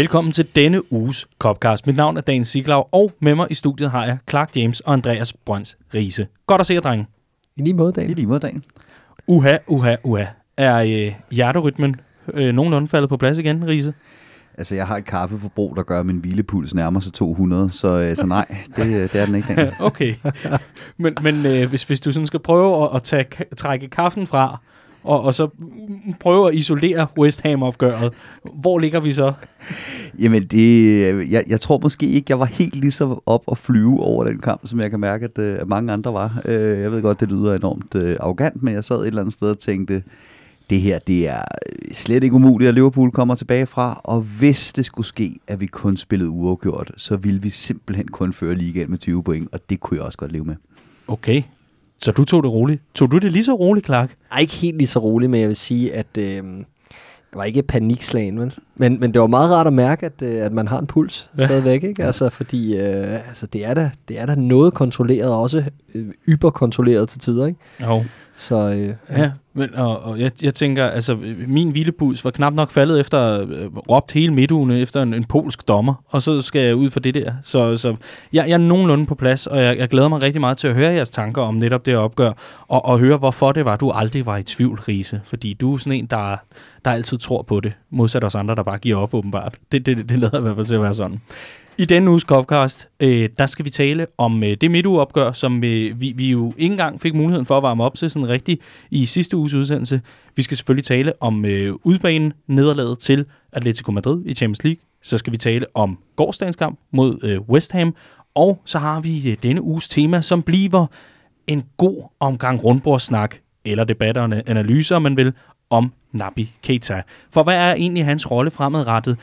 Velkommen til denne uges Copcast. Mit navn er Dan Siglaug, og med mig i studiet har jeg Clark James og Andreas Brøns Riese. Godt at se jer, drenge. I lige måde, Dan. I lige måde, Dan. Uha, uha, uha. Er øh, hjerterytmen øh, nogenlunde faldet på plads igen, Riese? Altså, jeg har et kaffeforbrug, der gør, at min hvilepuls nærmer sig 200, så, øh, så nej, det, øh, det er den ikke. Dan. okay. men men øh, hvis, hvis du sådan skal prøve at, at tage, trække kaffen fra, og, og så prøve at isolere West Ham-opgøret, hvor ligger vi så? Jamen, det, jeg, jeg tror måske ikke, jeg var helt lige så op og flyve over den kamp, som jeg kan mærke, at, øh, at mange andre var. Øh, Jeg ved godt, det lyder enormt øh, arrogant, men jeg sad et eller andet sted og tænkte, det her, det er slet ikke umuligt, at Liverpool kommer tilbage fra, og hvis det skulle ske, at vi kun spillede uafgjort, så ville vi simpelthen kun føre ligaen med 20 point, og det kunne jeg også godt leve med. Okay, så du tog det roligt. Tog du det lige så roligt, Clark? Ej, ikke helt lige så roligt, men jeg vil sige, at øh, det var ikke panikslagen, vel? Men, men det var meget rart at mærke, at, øh, at man har en puls Ja. ja. stadigvæk, ikke? Altså, fordi øh, altså, det, er da, det er da noget kontrolleret, og også øh, yberkontrolleret til tider, ikke? Jo. Så øh, Ja, men, og, og jeg, jeg tænker, altså min hvilepuls var knap nok faldet efter øh, råbt hele midtugen efter en, en polsk dommer, og så skal jeg ud for det der. Så, så jeg, jeg er nogenlunde på plads, og jeg, jeg glæder mig rigtig meget til at høre jeres tanker om netop det opgør, og, og høre, hvorfor det var, du aldrig var i tvivl, Riese. Fordi du er sådan en, der, der altid tror på det, modsat os andre, der bare giver op åbenbart. Det, det, det lader i hvert fald til at være sådan. I denne uges Copcast, øh, der skal vi tale om øh, det midtugeopgør, som øh, vi, vi jo ikke engang fik muligheden for at varme op til sådan rigtigt i sidste uges udsendelse. Vi skal selvfølgelig tale om øh, udbanen nederlaget til Atletico Madrid i Champions League. Så skal vi tale om gårdsdagens kamp mod øh, West Ham. Og så har vi øh, denne uges tema, som bliver en god omgang rundbordssnak, eller debatter og analyser, om man vil, om Nabi Keita. For hvad er egentlig hans rolle fremadrettet?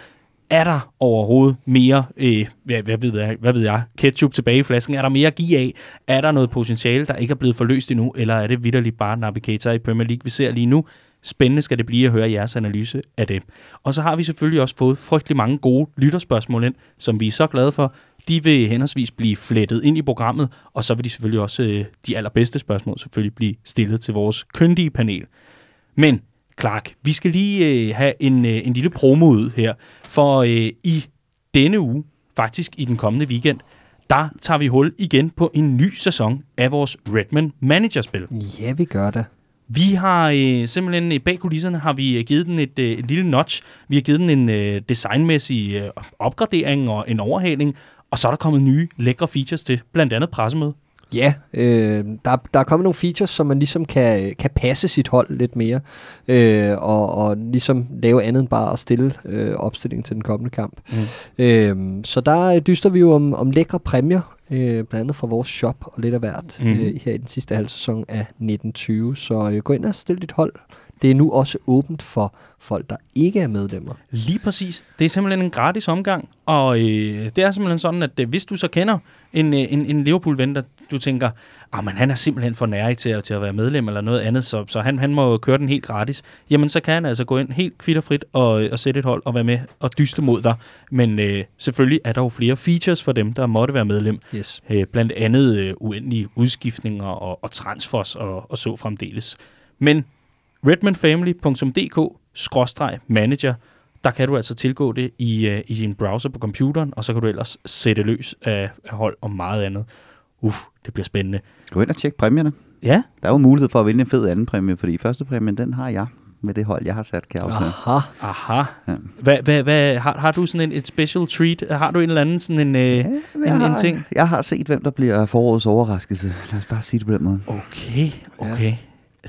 Er der overhovedet mere, øh, hvad, hvad, ved jeg, hvad ved jeg, ketchup tilbage i flasken? Er der mere at give af? Er der noget potentiale, der ikke er blevet forløst endnu? Eller er det vidderligt bare navigator i Premier League, vi ser lige nu? Spændende skal det blive at høre jeres analyse af det. Og så har vi selvfølgelig også fået frygtelig mange gode lytterspørgsmål ind, som vi er så glade for. De vil henholdsvis blive flettet ind i programmet, og så vil de selvfølgelig også, øh, de allerbedste spørgsmål selvfølgelig blive stillet til vores kyndige panel. Men Clark, vi skal lige øh, have en, øh, en lille promo ud her, for øh, i denne uge, faktisk i den kommende weekend, der tager vi hul igen på en ny sæson af vores Redman Managerspil. ja, vi gør det. Vi har øh, simpelthen øh, bag kulisserne har vi øh, givet den et, øh, et lille notch. Vi har givet den en øh, designmæssig øh, opgradering og en overhaling, og så er der kommet nye lækre features til, blandt andet pressemøde. Ja, øh, der, der er kommet nogle features, som man ligesom kan, kan passe sit hold lidt mere, øh, og, og ligesom lave andet end bare at stille øh, opstillingen til den kommende kamp. Mm. Øh, så der dyster vi jo om, om lækre præmier, øh, blandt andet fra vores shop og lidt af hvert, mm. øh, her i den sidste halv sæson af 1920. Så øh, gå ind og stil dit hold. Det er nu også åbent for folk, der ikke er medlemmer. Lige præcis. Det er simpelthen en gratis omgang, og øh, det er simpelthen sådan, at øh, hvis du så kender en, øh, en, en Liverpool-ven, der du tænker, ah, men han er simpelthen for nær til at, til at være medlem eller noget andet, så, så han, han må køre den helt gratis, jamen så kan han altså gå ind helt kvitterfrit og, og sætte et hold og være med og dyste mod dig. Men øh, selvfølgelig er der jo flere features for dem, der måtte være medlem. Yes. Øh, blandt andet øh, uendelige udskiftninger og, og transfers og, og så fremdeles. Men redmanfamily.dk-manager, der kan du altså tilgå det i, øh, i din browser på computeren, og så kan du ellers sætte løs af, hold og meget andet. Uff, det bliver spændende. Gå ind og tjek præmierne. Ja, Der er jo mulighed for at vinde en fed anden præmie, fordi første præmien, den har jeg med det hold, jeg har sat, kan jeg. Aha. aha. Ja. Hvad, hvad, hvad, har, har du sådan en et special treat? Har du en eller anden sådan en, øh, Ja, en, jeg, en har, ting? jeg har set, hvem der bliver forårets overraskelse. Lad os bare sige det på den måde. Okay, okay.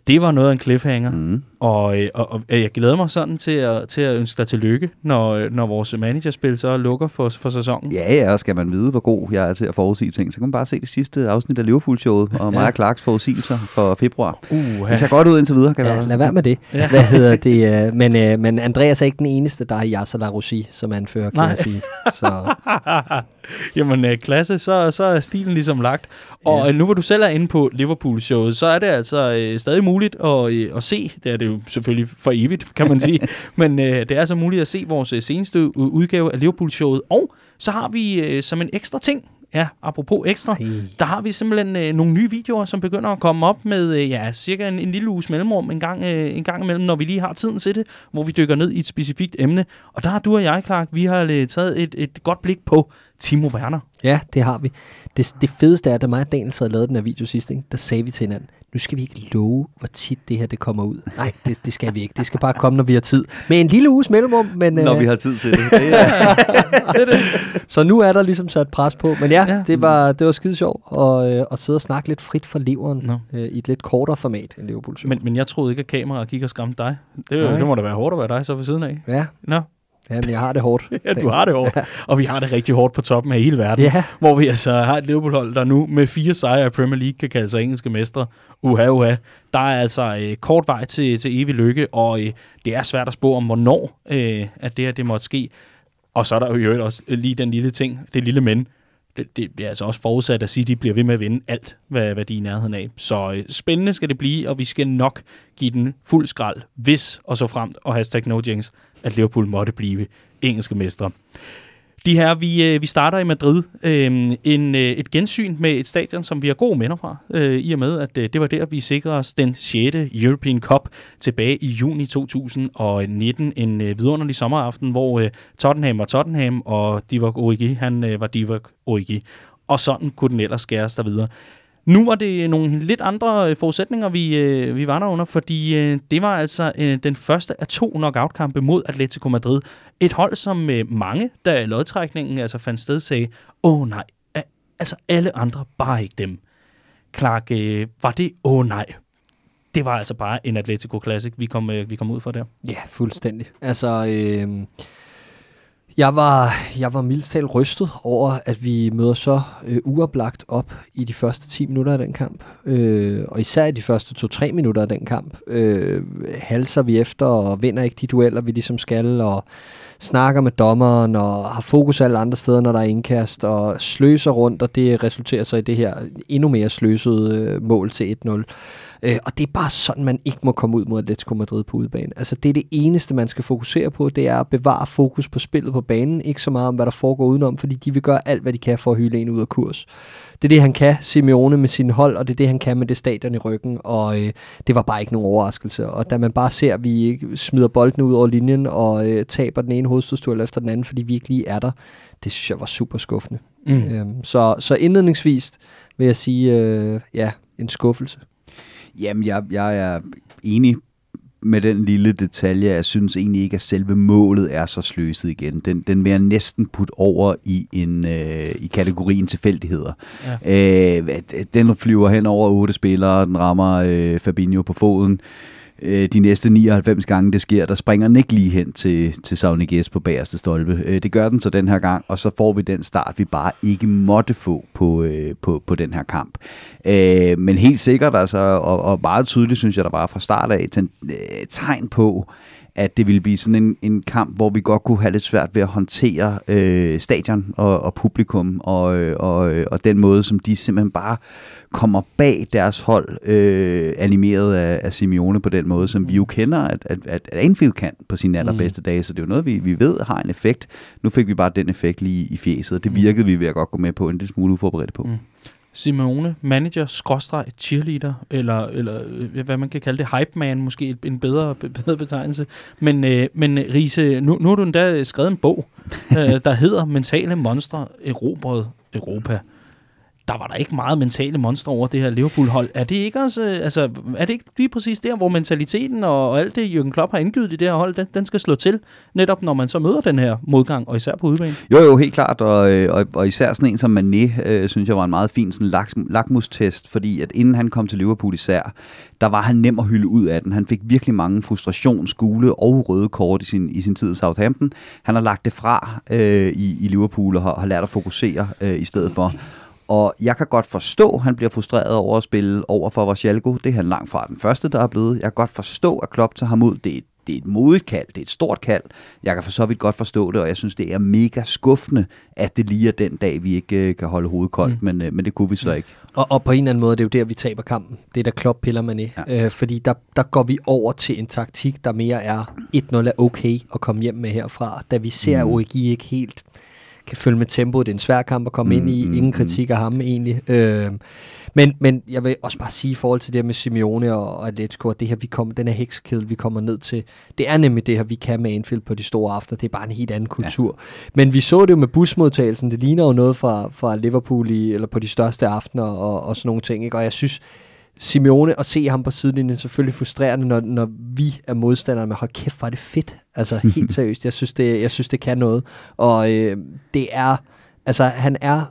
Det var noget af en cliffhanger. Mm. Og, øh, og, og jeg glæder mig sådan til at, til at ønske dig tillykke, når, øh, når vores managerspil så lukker for, for sæsonen. Ja, ja, og skal man vide, hvor god jeg er til at forudsige ting, så kan man bare se det sidste afsnit af Liverpool-showet, og Maja Clarks forudsigelser for februar. Uh, Det ser godt ud indtil videre, kan Ja, ja, lad være med det. Ja. Ja. Hvad hedder det? øh, Men, øh, men Andreas er ikke den eneste, der har Yasser Larossi som anfører, kan Nej. jeg sige. Så Jamen, øh, klasse, så, så er stilen ligesom lagt. Og ja. nu hvor du selv er inde på Liverpool-showet, så er det altså øh, stadig muligt at, øh, at se. Det er det jo selvfølgelig for evigt, kan man sige. Men øh, det er altså muligt at se vores øh, seneste u- udgave af Liverpool-showet. Og så har vi øh, som en ekstra ting ja, apropos ekstra, Ej. der har vi simpelthen øh, nogle nye videoer, som begynder at komme op med øh, ja, cirka en, en lille uges mellemrum en gang, øh, en gang imellem, når vi lige har tiden til det, hvor vi dykker ned i et specifikt emne. Og der har du og jeg, Clark, vi har øh, taget et, et godt blik på Timo Werner. Ja, det har vi. Det, det fedeste er, at da mig og Daniel havde lavet den her video sidst, ikke, der sagde vi til hinanden, nu skal vi ikke love, hvor tit det her det kommer ud. Nej, det, det skal vi ikke. Det skal bare komme, når vi har tid. Med en lille uges mellemrum, men... Når øh, vi har tid til det. det er, det er det. Så nu er der ligesom sat pres på. Men ja, Ja. Det, var, det var skide sjovt at, øh, at sidde og snakke lidt frit fra leveren Nå. øh, i et lidt kortere format end Liverpool. Men, men jeg troede ikke, at kameraet gik og skræmte dig. Det, Nej. det må da være hårdt at være dig så ved siden af. Ja, Nå, ja, men jeg har det hårdt. ja, du har det hårdt. Og vi har det rigtig hårdt på toppen af hele verden. Ja, Hvor vi altså har et Liverpool-hold, der nu med fire sejre i Premier League kan kalde sig engelske mestre. Uha, uha. Der er altså øh, kort vej til, til evig lykke, og øh, det er svært at spå om, hvornår øh, at det her det måtte ske. Og så er der jo også øh, lige den lille ting, det lille men. Det, det bliver altså også forudsat at sige, at de bliver ved med at vinde alt, hvad, hvad de er i nærheden af. Så øh, spændende skal det blive, og vi skal nok give den fuld skrald, hvis og så fremt, og hashtag no jinx, at Liverpool måtte blive engelske mestre. De her, vi, øh, vi starter i Madrid. Øhm, en, øh, et gensyn med et stadion, som vi har gode minder fra, øh, i og med, at øh, det var der, vi sikrede os den 6. European Cup tilbage i juni 2019. En øh, vidunderlig sommeraften, hvor øh, Tottenham var Tottenham, og Divock Origi, han øh, var Divock Origi. Og sådan kunne den ellers skæres der videre. Nu var det nogle lidt andre øh, forudsætninger, vi, øh, vi var der under, fordi øh, det var altså øh, den første af to knockout-kampe mod Atletico Madrid. Et hold, som øh, mange, da lodtrækningen altså fandt sted, sagde, åh oh, nej, altså alle andre, bare ikke dem. Clark, øh, var det, åh oh, nej, det var altså bare en Atletico Classic, vi kom, øh, vi kom ud for der. ja fuldstændig. Altså, øh, jeg var, jeg var mildst talt rystet over, at vi møder så øh, uoplagt op i de første 10 minutter af den kamp. Øh, og især i de første 2-3 minutter af den kamp. Øh, halser vi efter og vinder ikke de dueller, vi ligesom skal, og snakker med dommeren og har fokus alle andre steder, når der er indkast, og sløser rundt, og det resulterer så i det her endnu mere sløsede øh, mål til 1-0. Øh, og det er bare sådan, man ikke må komme ud mod Atletico Madrid på udebane. Altså det er det eneste, man skal fokusere på, det er at bevare fokus på spillet på banen, ikke så meget om, hvad der foregår udenom, fordi de vil gøre alt, hvad de kan for at hylde en ud af kurs. Det er det, han kan, Simeone med sin hold, og det er det, han kan med det stadion i ryggen, og øh, det var bare ikke nogen overraskelse. Og da man bare ser, at vi ikke smider bolden ud over linjen og øh, taber den ene hovedstødstuel efter den anden, fordi vi ikke lige er der, det synes jeg var super skuffende. Mm. Øhm, så, så indledningsvis vil jeg sige, øh, ja, en skuffelse. Jamen, jeg, jeg er enig med den lille detalje. Jeg synes egentlig ikke, at selve målet er så sløset igen. Den, den vil jeg næsten putte over i en øh, i kategorien tilfældigheder. Ja. Øh, den flyver hen over otte spillere, den rammer øh, Fabinho på foden. Øh, Øh, de næste 99 gange det sker, der springer den ikke lige hen til, til Sauniges på bagerste stolpe. Øh, det gør den så den her gang, og så får vi den start, vi bare ikke måtte få på, øh, på, på den her kamp. Øh, men helt sikkert, altså, og, og meget tydeligt, synes jeg, der var fra start af ten, øh, tegn på, at det ville blive sådan en, en kamp, hvor vi godt kunne have lidt svært ved at håndtere øh, stadion og, og publikum, og, øh, og, øh, og den måde, som de simpelthen bare kommer bag deres hold, øh, animeret af, af Simeone på den måde, som vi jo kender, at, at, at, at Anfield kan på sine allerbedste mm. dage, så det er jo noget, vi, vi ved har en effekt. Nu fik vi bare den effekt lige i fjeset, og det virkede vi ved at godt gå med på, en lille smule uforberedt på. Mm. Simeone, manager, skråstreg, cheerleader, eller, eller øh, hvad man kan kalde det, hype man, måske en bedre, bedre betegnelse. Men, øh, men Riese, nu, nu har du endda skrevet en bog, øh, der hedder Mentale Monstre Erobret Europa. Der var der ikke meget mentale monstre over det her Liverpool-hold. Er det ikke også, øh, altså, er det ikke lige præcis der, hvor mentaliteten og, og alt det, Jürgen Klopp har indgivet i det her hold, den, den skal slå til, netop når man så møder den her modgang, og især på udebane? Jo, jo, helt klart, og, øh, og, og især sådan en som Mané, øh, synes jeg var en meget fin sådan lak, lakmustest, fordi at inden han kom til Liverpool især, der var han nem at hylde ud af den. Han fik virkelig mange frustrations, gule og røde kort i sin, i sin tid i Southampton. Han har lagt det fra øh, i, i Liverpool og har, har lært at fokusere øh, i stedet for. Og jeg kan godt forstå, at han bliver frustreret over at spille over for Varsjalko. Det er han langt fra den første, der er blevet. Jeg kan godt forstå, at Klopp tager ham ud. Det er, det er et modigt kald, det er et stort kald. Jeg kan for så vidt godt forstå det, og jeg synes, det er mega skuffende, at det lige er den dag, vi ikke øh, kan holde hovedet koldt, mm. men, øh, men det kunne vi så ikke. Og, og på en eller anden måde, det er jo der, vi taber kampen. Det er der Klopp piller man i. Ja. Øh, fordi der, der går vi over til en taktik, der mere er 1-0 er okay at komme hjem med herfra. Da vi ser, mm. Origi ikke helt kan følge med tempoet. Det er en svær kamp at komme mm, ind i. Mm, Ingen mm, kritik af ham egentlig. Øh, men, men jeg vil også bare sige i forhold til det her med Simeone og, og Atletico, at det her, vi kommer, den her heksekedel, vi kommer ned til, det er nemlig det her, vi kan med Anfield på de store aftener. Det er bare en helt anden kultur. Ja. Men vi så det jo med busmodtagelsen. Det ligner jo noget fra, fra Liverpool i, eller på de største aftener og, og sådan nogle ting. Ikke? Og jeg synes, Simeone, at se ham på sidelinjen, er selvfølgelig frustrerende, når, når vi er modstandere, men hold kæft, hvor er det fedt. Altså helt seriøst, jeg synes, det, jeg synes, det kan noget. Og øh, det er, altså han er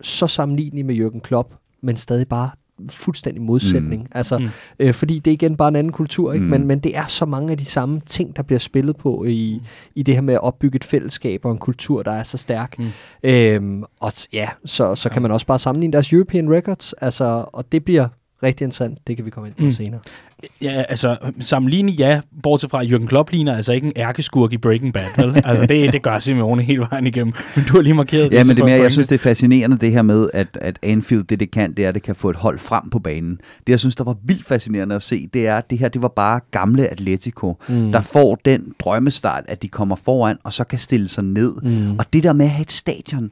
så sammenlignelig med Jürgen Klopp, men stadig bare fuldstændig modsætning. Mm. Altså, mm. Øh, fordi det er igen bare en anden kultur, ikke? Mm. Men, men det er så mange af de samme ting, der bliver spillet på i, i det her med at opbygge et fællesskab og en kultur, der er så stærk. Mm. Øhm, og ja, så, så kan man også bare sammenligne deres European Records, altså, og det bliver rigtig interessant. Det kan vi komme ind på mm. senere. Ja, altså sammenlignet ja, bortset fra, Jürgen Klopp ligner altså ikke en ærkeskurk i Breaking Bad, vel? altså det, det gør Simeone hele vejen igennem. Men du har lige markeret ja, det. men det mere, jeg synes, det er fascinerende det her med, at, at Anfield, det det kan, det er, at det kan få et hold frem på banen. Det, jeg synes, der var vildt fascinerende at se, det er, at det her, det var bare gamle Atletico, mm. der får den drømmestart, at de kommer foran, og så kan stille sig ned. Mm. Og det der med at have et stadion,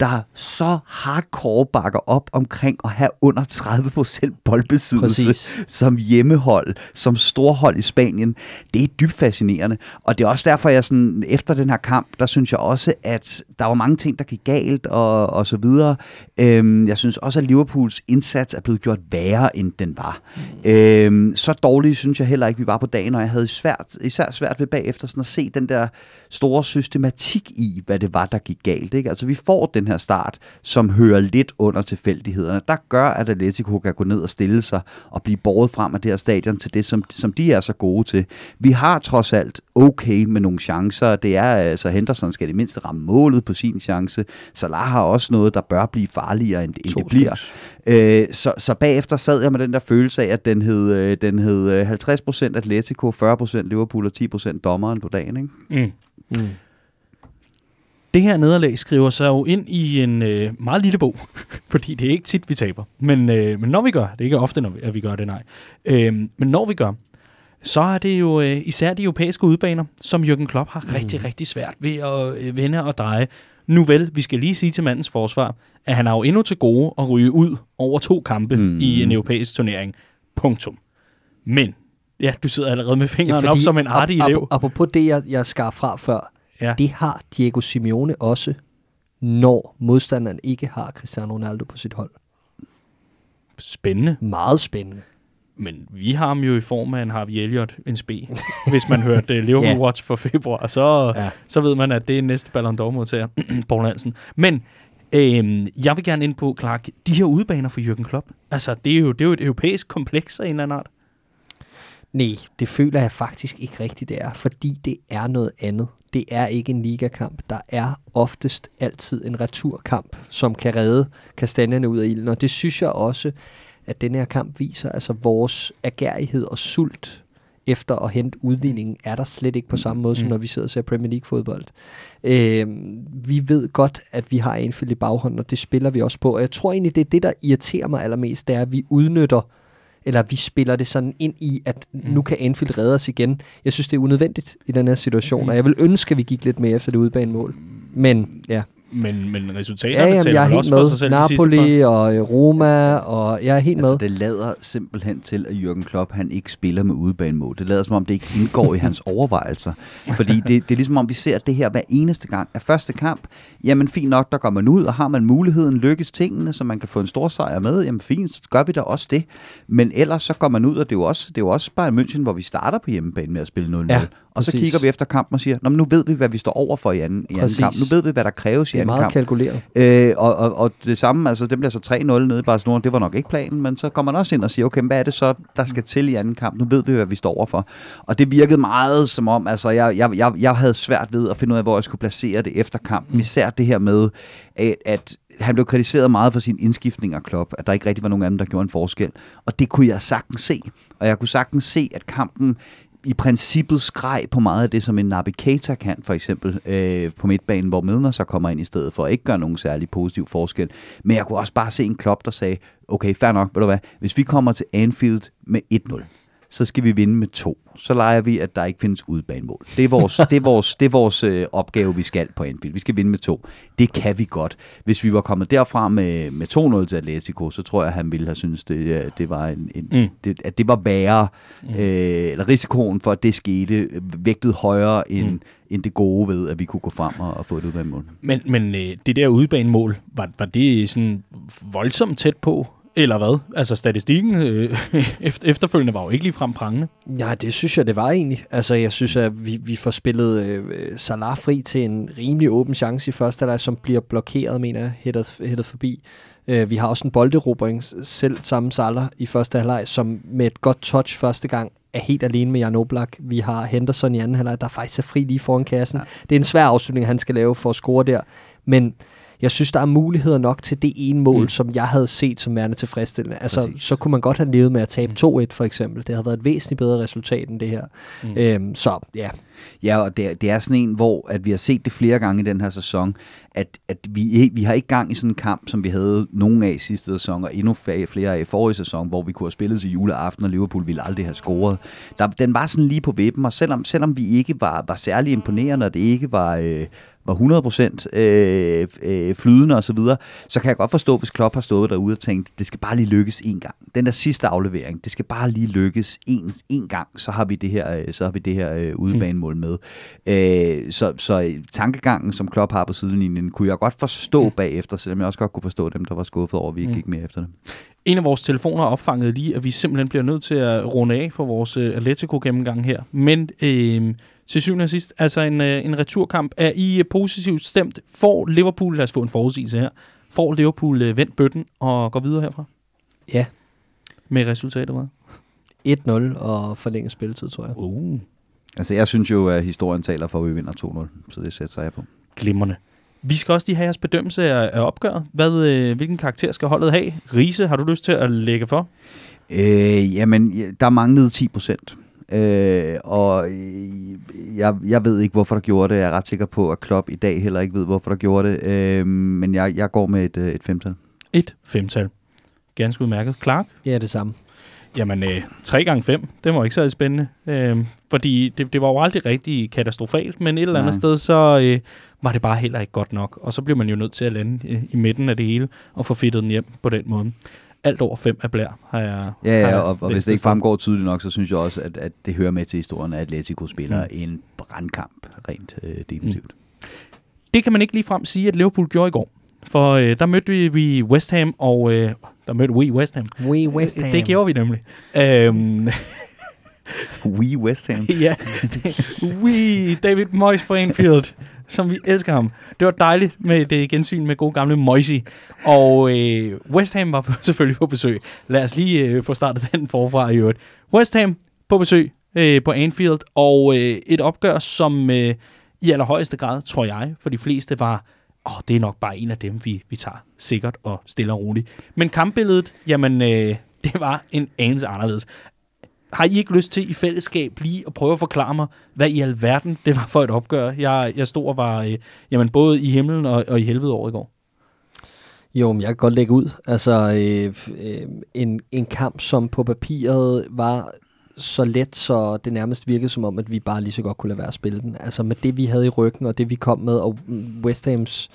der så hardcore bakker op omkring at have under 30% boldbesiddelse Præcis. som hjemmehold, som storhold i Spanien. Det er dybt fascinerende. Og det er også derfor, jeg sådan, efter den her kamp, der synes jeg også, at der var mange ting, der gik galt og, og så videre. Øhm, jeg synes også, at Liverpools indsats er blevet gjort værre, end den var. Mm. Øhm, så dårligt synes jeg heller ikke, vi var på dagen, og jeg havde svært, især svært ved bagefter sådan at se den der store systematik i, hvad det var, der gik galt. Ikke? Altså vi får den her start, som hører lidt under tilfældighederne. Der gør, at Atletico kan gå ned og stille sig og blive båret frem af det her stadion til det, som, som de er så gode til. Vi har trods alt okay med nogle chancer. Det er altså, Henderson skal det mindste ramme målet på sin chance. Salah har også noget, der bør blive farligere, end, end det bliver. Øh, så, så bagefter sad jeg med den der følelse af, at den hed, øh, den hed 50% øh, Atletico, 40% Liverpool og 10% dommeren på dagen. Ikke? Mm. Mm. Det her nederlag skriver sig jo ind i en øh, meget lille bog, fordi det er ikke tit, vi taber. Men, øh, men når vi gør, det er ikke ofte, når vi, at vi gør det, nej. Øh, men når vi gør, så er det jo øh, især de europæiske udbaner, som Jürgen Klopp har mm. rigtig, rigtig svært ved at øh, vende og dreje. Nu vel, vi skal lige sige til mandens forsvar, at han har jo endnu til gode at ryge ud over to kampe mm. i en europæisk turnering. Punktum. Men, ja, du sidder allerede med fingrene ja, op som en artig ap- elev. Ap- apropos det, jeg, jeg skar fra før, Ja. Det har Diego Simeone også, når modstanderen ikke har Cristiano Ronaldo på sit hold. Spændende. Meget spændende. Men vi har ham jo i form af en Harvey Elliott, en spe. Hvis man hørte uh, Liverpool ja. Watch for februar, så, ja. så ved man, at det er næste Ballon d'Or-modtager, Paul Hansen. Men øhm, jeg vil gerne ind på, Clark, de her udebaner for Jürgen Klopp. Altså, det er jo, det er jo et europæisk kompleks af en eller anden art. Nej, det føler jeg faktisk ikke rigtigt, det er, fordi det er noget andet det er ikke en ligakamp. Der er oftest altid en returkamp, som kan redde kastanjerne ud af ilden. Og det synes jeg også, at den her kamp viser. Altså vores agerighed og sult efter at hente udligningen, er der slet ikke på samme måde, som mm. når vi sidder og ser Premier League-fodbold. Øh, vi ved godt, at vi har Anfield i baghånden, og det spiller vi også på. Og jeg tror egentlig, det er det, der irriterer mig allermest, det er, at vi udnytter eller vi spiller det sådan ind i, at mm. nu kan Anfield redde os igen. Jeg synes, det er unødvendigt i den her situation, mm. og jeg vil ønske, at vi gik lidt mere efter det udbanemål. Men ja, men, men resultaterne ja, jamen, jeg er helt også med. for sig selv Napoli og øh, Roma, og jeg er helt altså, med. det lader simpelthen til, at Jürgen Klopp han ikke spiller med udebanemål. Det lader som om, det ikke indgår i hans overvejelser. Fordi det, det er ligesom om, vi ser det her hver eneste gang. Af første kamp, jamen fint nok, der går man ud, og har man muligheden, lykkes tingene, så man kan få en stor sejr med, jamen fint, så gør vi da også det. Men ellers så går man ud, og det er jo også, det er jo også bare München, hvor vi starter på hjemmebane med at spille 0-0. Ja. Og så kigger vi efter kampen og siger, nu ved vi, hvad vi står over for i anden, i anden kamp. Nu ved vi, hvad der kræves i anden kamp. Det er meget kalkuleret. Øh, og, og, og det samme, altså det bliver så 3-0 nede i Barcelona, det var nok ikke planen, men så kommer man også ind og siger, okay, hvad er det så, der skal til i anden kamp? Nu ved vi, hvad vi står over for. Og det virkede meget som om, altså jeg, jeg, jeg, jeg havde svært ved at finde ud af, hvor jeg skulle placere det efter kampen. Mm. Især det her med, at, at han blev kritiseret meget for sin indskiftning af Klopp, at der ikke rigtig var nogen af dem, der gjorde en forskel. Og det kunne jeg sagtens se. Og jeg kunne sagtens se, at kampen i princippet skreg på meget af det, som en Naby kan, for eksempel øh, på midtbanen, hvor Milner så kommer ind i stedet for at ikke gøre nogen særlig positiv forskel. Men jeg kunne også bare se en klop, der sagde, okay, fair nok, ved du hvad, hvis vi kommer til Anfield med 1-0, så skal vi vinde med to. Så leger vi, at der ikke findes udbanemål. Det er vores, det er vores, det er vores øh, opgave, vi skal på Anfield. Vi skal vinde med to. Det kan vi godt. Hvis vi var kommet derfra med, med 2-0 til Atletico, så tror jeg, at han ville have synes det, øh, det var en, en, mm. det, at det var værre. Mm. Øh, eller risikoen for, at det skete, øh, vægtet højere end, mm. end det gode ved, at vi kunne gå frem og, og få et udbanemål. Men, men øh, det der udbanemål, var, var det sådan voldsomt tæt på? Eller hvad? Altså statistikken øh, efter, efterfølgende var jo ikke lige frem prangende. Ja, det synes jeg, det var egentlig. Altså, jeg synes, at vi, vi får spillet øh, Salah fri til en rimelig åben chance i første halvleg, som bliver blokeret, mener jeg, hættet, hættet forbi. Øh, vi har også en bolderobring selv samme Salah i første halvleg, som med et godt touch første gang er helt alene med Jan Oblak. Vi har Henderson i anden halvleg, der faktisk er fri lige foran kassen. Ja. Det er en svær afslutning, han skal lave for at score der. Men jeg synes, der er muligheder nok til det ene mål, mm. som jeg havde set som værende tilfredsstillende. Altså, Præcis. så kunne man godt have levet med at tabe mm. 2-1 for eksempel. Det har været et væsentligt bedre resultat end det her. Mm. Øhm, så ja. Ja, og det, det er sådan en, hvor at vi har set det flere gange i den her sæson, at, at vi, vi har ikke gang i sådan en kamp, som vi havde nogen af i sidste sæson, og endnu flere af i forrige sæson, hvor vi kunne have spillet til juleaften, og Liverpool ville aldrig have scoret. Der, den var sådan lige på vippen, og selvom, selvom vi ikke var, var særlig imponerende, og det ikke var, øh, var 100% øh, øh, flydende og så videre, så kan jeg godt forstå, hvis Klopp har stået derude og tænkt, det skal bare lige lykkes en gang. Den der sidste aflevering, det skal bare lige lykkes en, en gang, så har vi det her, øh, så har vi det her øh, udebanemål med. Øh, så, så tankegangen, som Klopp har på sidelinjen, kunne jeg godt forstå bagefter, selvom jeg også godt kunne forstå dem, der var skuffet over, at vi ikke mm. gik mere efter dem. En af vores telefoner opfangede lige, at vi simpelthen bliver nødt til at runde af for vores uh, Atletico-gennemgang her. Men øh, til syvende og sidst, altså en, øh, en returkamp. Er I øh, positivt stemt? Får Liverpool, lad os få en forudsigelse her, får Liverpool øh, vendt bøtten og går videre herfra? Ja. Med resultatet hvad? 1-0 og forlænget spilletid, tror jeg. Uh. Altså, jeg synes jo, at historien taler for, at vi vinder 2-0, så det sætter jeg på. Glimrende. Vi skal også lige have jeres bedømmelse af, af opgøret. Hvad, øh, hvilken karakter skal holdet have? Riese, har du lyst til at lægge for? Øh, jamen, der manglede 10 procent. Øh, og jeg, jeg ved ikke, hvorfor der gjorde det. Jeg er ret sikker på, at Klopp i dag heller ikke ved, hvorfor der gjorde det. Øh, men jeg, jeg går med et, øh, et femtal. Et femtal. Ganske udmærket. Clark? Ja, det samme. Jamen, øh, 3 gange 5, det var ikke så spændende. Øh, fordi det, det var jo aldrig rigtig katastrofalt, men et eller andet Nej. sted, så øh, var det bare heller ikke godt nok. Og så bliver man jo nødt til at lande i, i midten af det hele, og få fedtet den hjem på den måde alt over fem af blær, har jeg Ja, ja og, og hvis det ikke fremgår tydeligt nok, så synes jeg også, at, at det hører med til historien, at Atletico spiller mm. en brandkamp rent øh, defensivt. Mm. Det kan man ikke lige frem sige, at Liverpool gjorde i går. For øh, der mødte vi, vi West Ham, og øh, der mødte we West Ham. We West Ham. Det gjorde vi nemlig. Øhm, we West Ham. ja, we David Moyes på Anfield som vi elsker ham. Det var dejligt med det gensyn med gode gamle Moisey. Og øh, West Ham var selvfølgelig på besøg. Lad os lige øh, få startet den forfra i øvrigt. West Ham på besøg øh, på Anfield, og øh, et opgør, som øh, i allerhøjeste grad, tror jeg, for de fleste var, åh, det er nok bare en af dem, vi, vi tager sikkert og stille og roligt. Men kampbilledet, jamen, øh, det var en anelse anderledes har I ikke lyst til i fællesskab lige at prøve at forklare mig, hvad i alverden det var for et opgør? Jeg, jeg stod og var øh, jamen, både i himlen og, og i helvede over i går. Jo, men jeg kan godt lægge ud. Altså, øh, øh, en, en kamp, som på papiret var så let, så det nærmest virkede som om, at vi bare lige så godt kunne lade være at spille den. Altså med det, vi havde i ryggen, og det, vi kom med, og West Hams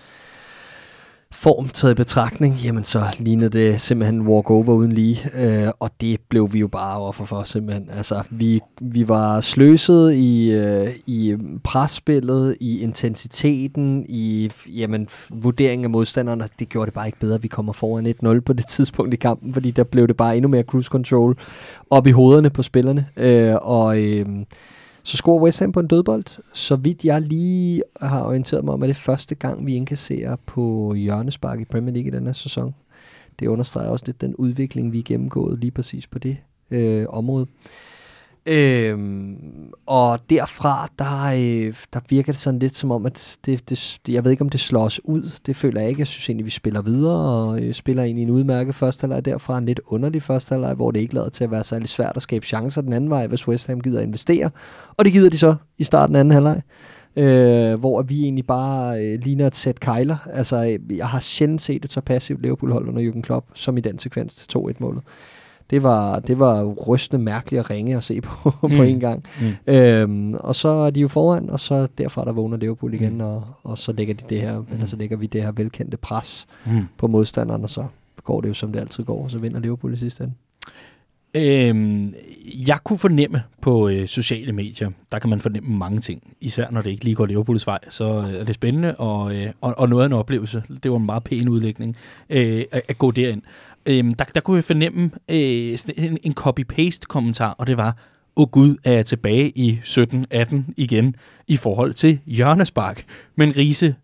form taget i betragtning, jamen så lignede det simpelthen walk-over uden lige, øh, og det blev vi jo bare offer for simpelthen. Altså, vi, vi var sløset i, øh, i presspillet, i intensiteten, i jamen, vurderingen af modstanderne. Det gjorde det bare ikke bedre, vi kommer foran 1-0 på det tidspunkt i kampen, fordi der blev det bare endnu mere cruise control op i hovederne på spillerne, øh, og... Øh, så scorer West Ham på en dødbold. Så vidt jeg lige har orienteret mig om, er det første gang, vi indkasserer på hjørnespark i Premier League i denne sæson. Det understreger også lidt den udvikling, vi er gennemgået lige præcis på det øh, område. Øhm, og derfra, der, øh, der virker det sådan lidt som om, at det, det, jeg ved ikke, om det slår os ud. Det føler jeg ikke. Jeg synes egentlig, vi spiller videre og øh, spiller ind i en udmærket første halvleg derfra. En lidt underlig første halvleg, hvor det ikke lader til at være særlig svært at skabe chancer den anden vej, hvis West Ham gider at investere. Og det gider de så i starten af anden halvleg. Øh, hvor vi egentlig bare øh, ligner et sæt kejler. Altså, øh, jeg har sjældent set et så passivt Liverpool-hold under Jürgen Klopp, som i den sekvens til 2-1-målet det var, det var rystende mærkeligt at ringe og se på mm. på en gang. Mm. Øhm, og så er de jo foran, og så derfra der vågner Liverpool igen, Mm. og, og så lægger de det her, mm. eller så lægger vi det her velkendte pres Mm. på modstanderen, og så går det jo som det altid går, og så vinder Liverpool i sidste ende. Øhm, jeg kunne fornemme på øh, sociale medier, der kan man fornemme mange ting, især når det ikke lige går Liverpools vej, så øh, er det spændende og, øh, og, og noget af en oplevelse. Det var en meget pæn udlægning øh, at, at gå derind. Øhm, der, der kunne jeg fornemme øh, en, en copy-paste kommentar, og det var, åh oh gud, er jeg tilbage i 17-18 igen i forhold til hjørnespark. Men Riese,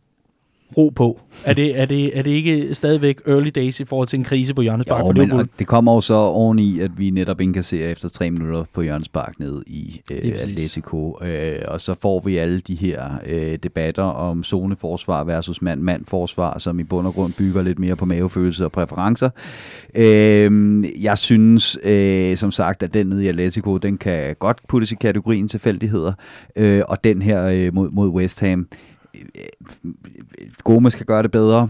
ro på. Er det, er, det, er det ikke stadigvæk early days i forhold til en krise på hjørnespark Jo, for men det kommer jo så oven i, at vi netop indkasserer efter tre minutter på Jørgens Park ned i øh. Atletico. Øh, og så får vi alle de her øh, debatter om zoneforsvar versus mand-mand-forsvar, som i bund og grund bygger lidt mere på mavefølelse og præferencer. Øh, jeg synes, øh, som sagt, at den nede i Atletico, den kan godt puttes i kategorien tilfældigheder. Øh, og den her øh, mod, mod West Ham, Gomes kan gøre det bedre.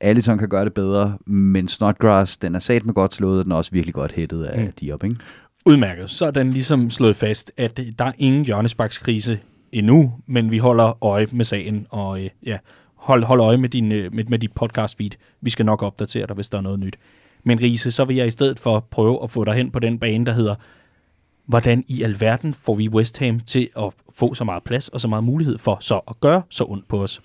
Allison kan gøre det bedre, men Snodgrass, den er sat med godt slået, og den er også virkelig godt hættet af Mm. Diop, ikke? Udmærket. Så er den ligesom slået fast, at der er ingen hjørnesparkskrise endnu, men vi holder øje med sagen, og øh, ja, hold, hold øje med, din, øh, med, med dit podcast feed. Vi skal nok opdatere dig, hvis der er noget nyt. Men Riese, så vil jeg i stedet for prøve at få dig hen på den bane, der hedder, hvordan i alverden får vi West Ham til at få så meget plads og så meget mulighed for så at gøre så ondt på os?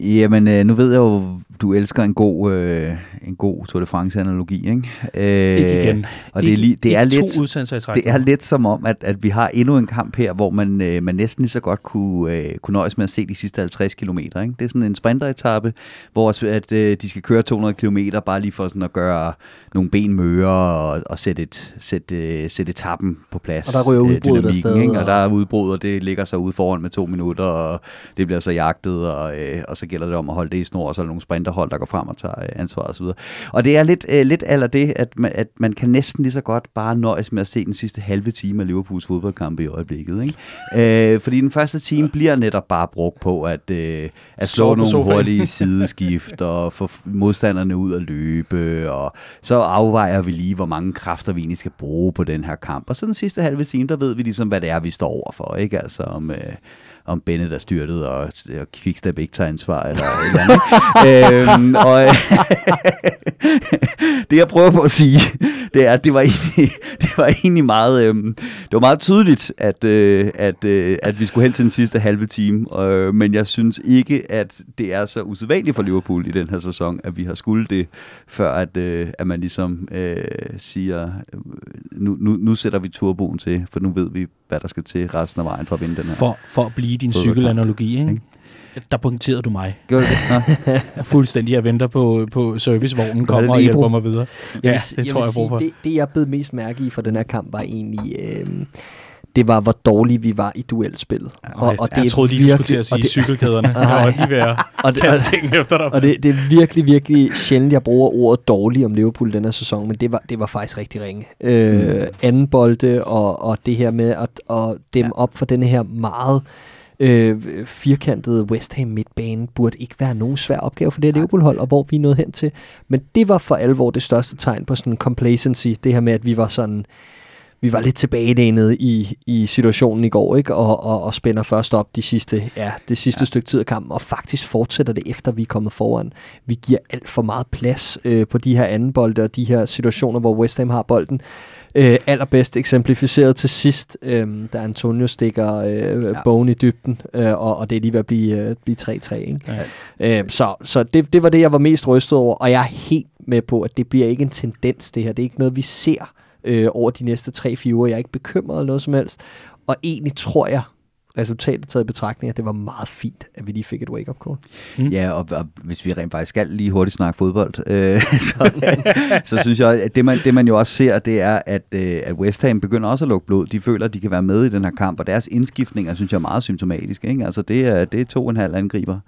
Jamen, øh, nu ved jeg jo, du elsker en god, øh, en god Tour de France-analogi, ikke? Øh, Ikke igen. Og det er, lige, det ikke er to lidt... udsendelser i træk. Det er lidt som om, at, at vi har endnu en kamp her, hvor man, øh, man næsten lige så godt kunne, øh, kunne nøjes med at se de sidste 50 km. Ikke? Det er sådan en sprinteretappe, hvor at, øh, de skal køre 200 km bare lige for sådan at gøre nogle ben møre og, og sætte, et, sætte, øh, sætte etappen på plads. Og der ryger øh, udbruddet dynamikken, afsted, Ikke? Og og- der er udbrud, og det ligger så ude foran med to minutter, og det bliver så jagtet, og, øh, og så gælder det om at holde det i snor, og så er der nogle sprinterhold, der går frem og tager øh, ansvar osv. Og det er lidt, øh, lidt aller det, at man, at man kan næsten lige så godt bare nøjes med at se den sidste halve time af Liverpools fodboldkampe i øjeblikket. Ikke? Øh, fordi den første time bliver netop bare brugt på at, øh, at slå Sove nogle sofaen. hurtige sideskift og få modstanderne ud at løbe, og så afvejer vi lige, hvor mange kræfter vi egentlig skal bruge på den her kamp. Og så den sidste halve time, der ved vi ligesom, hvad det er, vi står overfor. Ikke? Altså om... Øh, om Bennett er styrtet, og, og Quickstep ikke tager ansvar, eller et eller andet. øhm, og det jeg prøver på at sige, det er, at det var egentlig, det var egentlig meget, øhm, det var meget tydeligt, at, øh, at, øh, at vi skulle hen til den sidste halve time, øh, men jeg synes ikke, at det er så usædvanligt for Liverpool i den her sæson, at vi har skulle det, før at, øh, at man ligesom øh, siger, øh, nu, nu, nu sætter vi turboen til, for nu ved vi, hvad der skal til resten af vejen for at vinde den her. For, for at blive din Fodboldkamp. cykelanalogi, ikke? Der punkterede du mig. Gjorde det? Nå. Jeg fuldstændig jeg venter på, på servicevognen kommer og lige hjælper mig videre. Ja, det tror jeg, jeg bruger for. Det, det, jeg bed mest mærke i for den her kamp, var egentlig... Øh, det var, hvor dårlige vi var i duelspillet. Og, og det jeg troede lige, du skulle til at sige og det, cykelkæderne. Jeg var lige ved at og det, kaste efter dig. og det, det er virkelig, virkelig sjældent, jeg bruger ordet dårlig om Liverpool den her sæson, men det var, det var faktisk rigtig ringe. Øh, anden bolde og, og det her med at, at dæmme ja. op for denne her meget øh, firkantede West Ham midtbane burde ikke være nogen svær opgave for det her Liverpool-hold, og hvor vi er nået hen til. Men det var for alvor det største tegn på sådan complacency, det her med, at vi var sådan vi var lidt tilbagelænet i, i situationen i går, ikke? Og, og, og spænder først op de sidste, ja, det sidste ja. stykke tid af kampen, og faktisk fortsætter det efter vi er kommet foran. Vi giver alt for meget plads øh, på de her anden bolde og de her situationer, hvor West Ham har bolden. Øh, allerbedst eksemplificeret til sidst, øh, da Antonio stikker øh, ja. bogen i dybden, øh, og, og det er lige ved at blive, øh, blive 3-3. Ikke? Ja. Øh, så så det, det var det, jeg var mest rystet over, og jeg er helt med på, at det bliver ikke en tendens, det her. Det er ikke noget, vi ser øh, over de næste 3-4 uger. Jeg er ikke bekymret eller noget som helst. Og egentlig tror jeg, resultatet taget i betragtning, at det var meget fint, at vi lige fik et wake-up call. Mm. Ja, og, og hvis vi rent faktisk skal lige hurtigt snakke fodbold, øh, så, så synes jeg, at det man, det man jo også ser, det er, at, øh, at West Ham begynder også at lukke blod. De føler, at de kan være med i den her kamp, og deres indskiftninger, synes jeg, er meget symptomatiske. Ikke? Altså, det er, det er to og en halv angriber,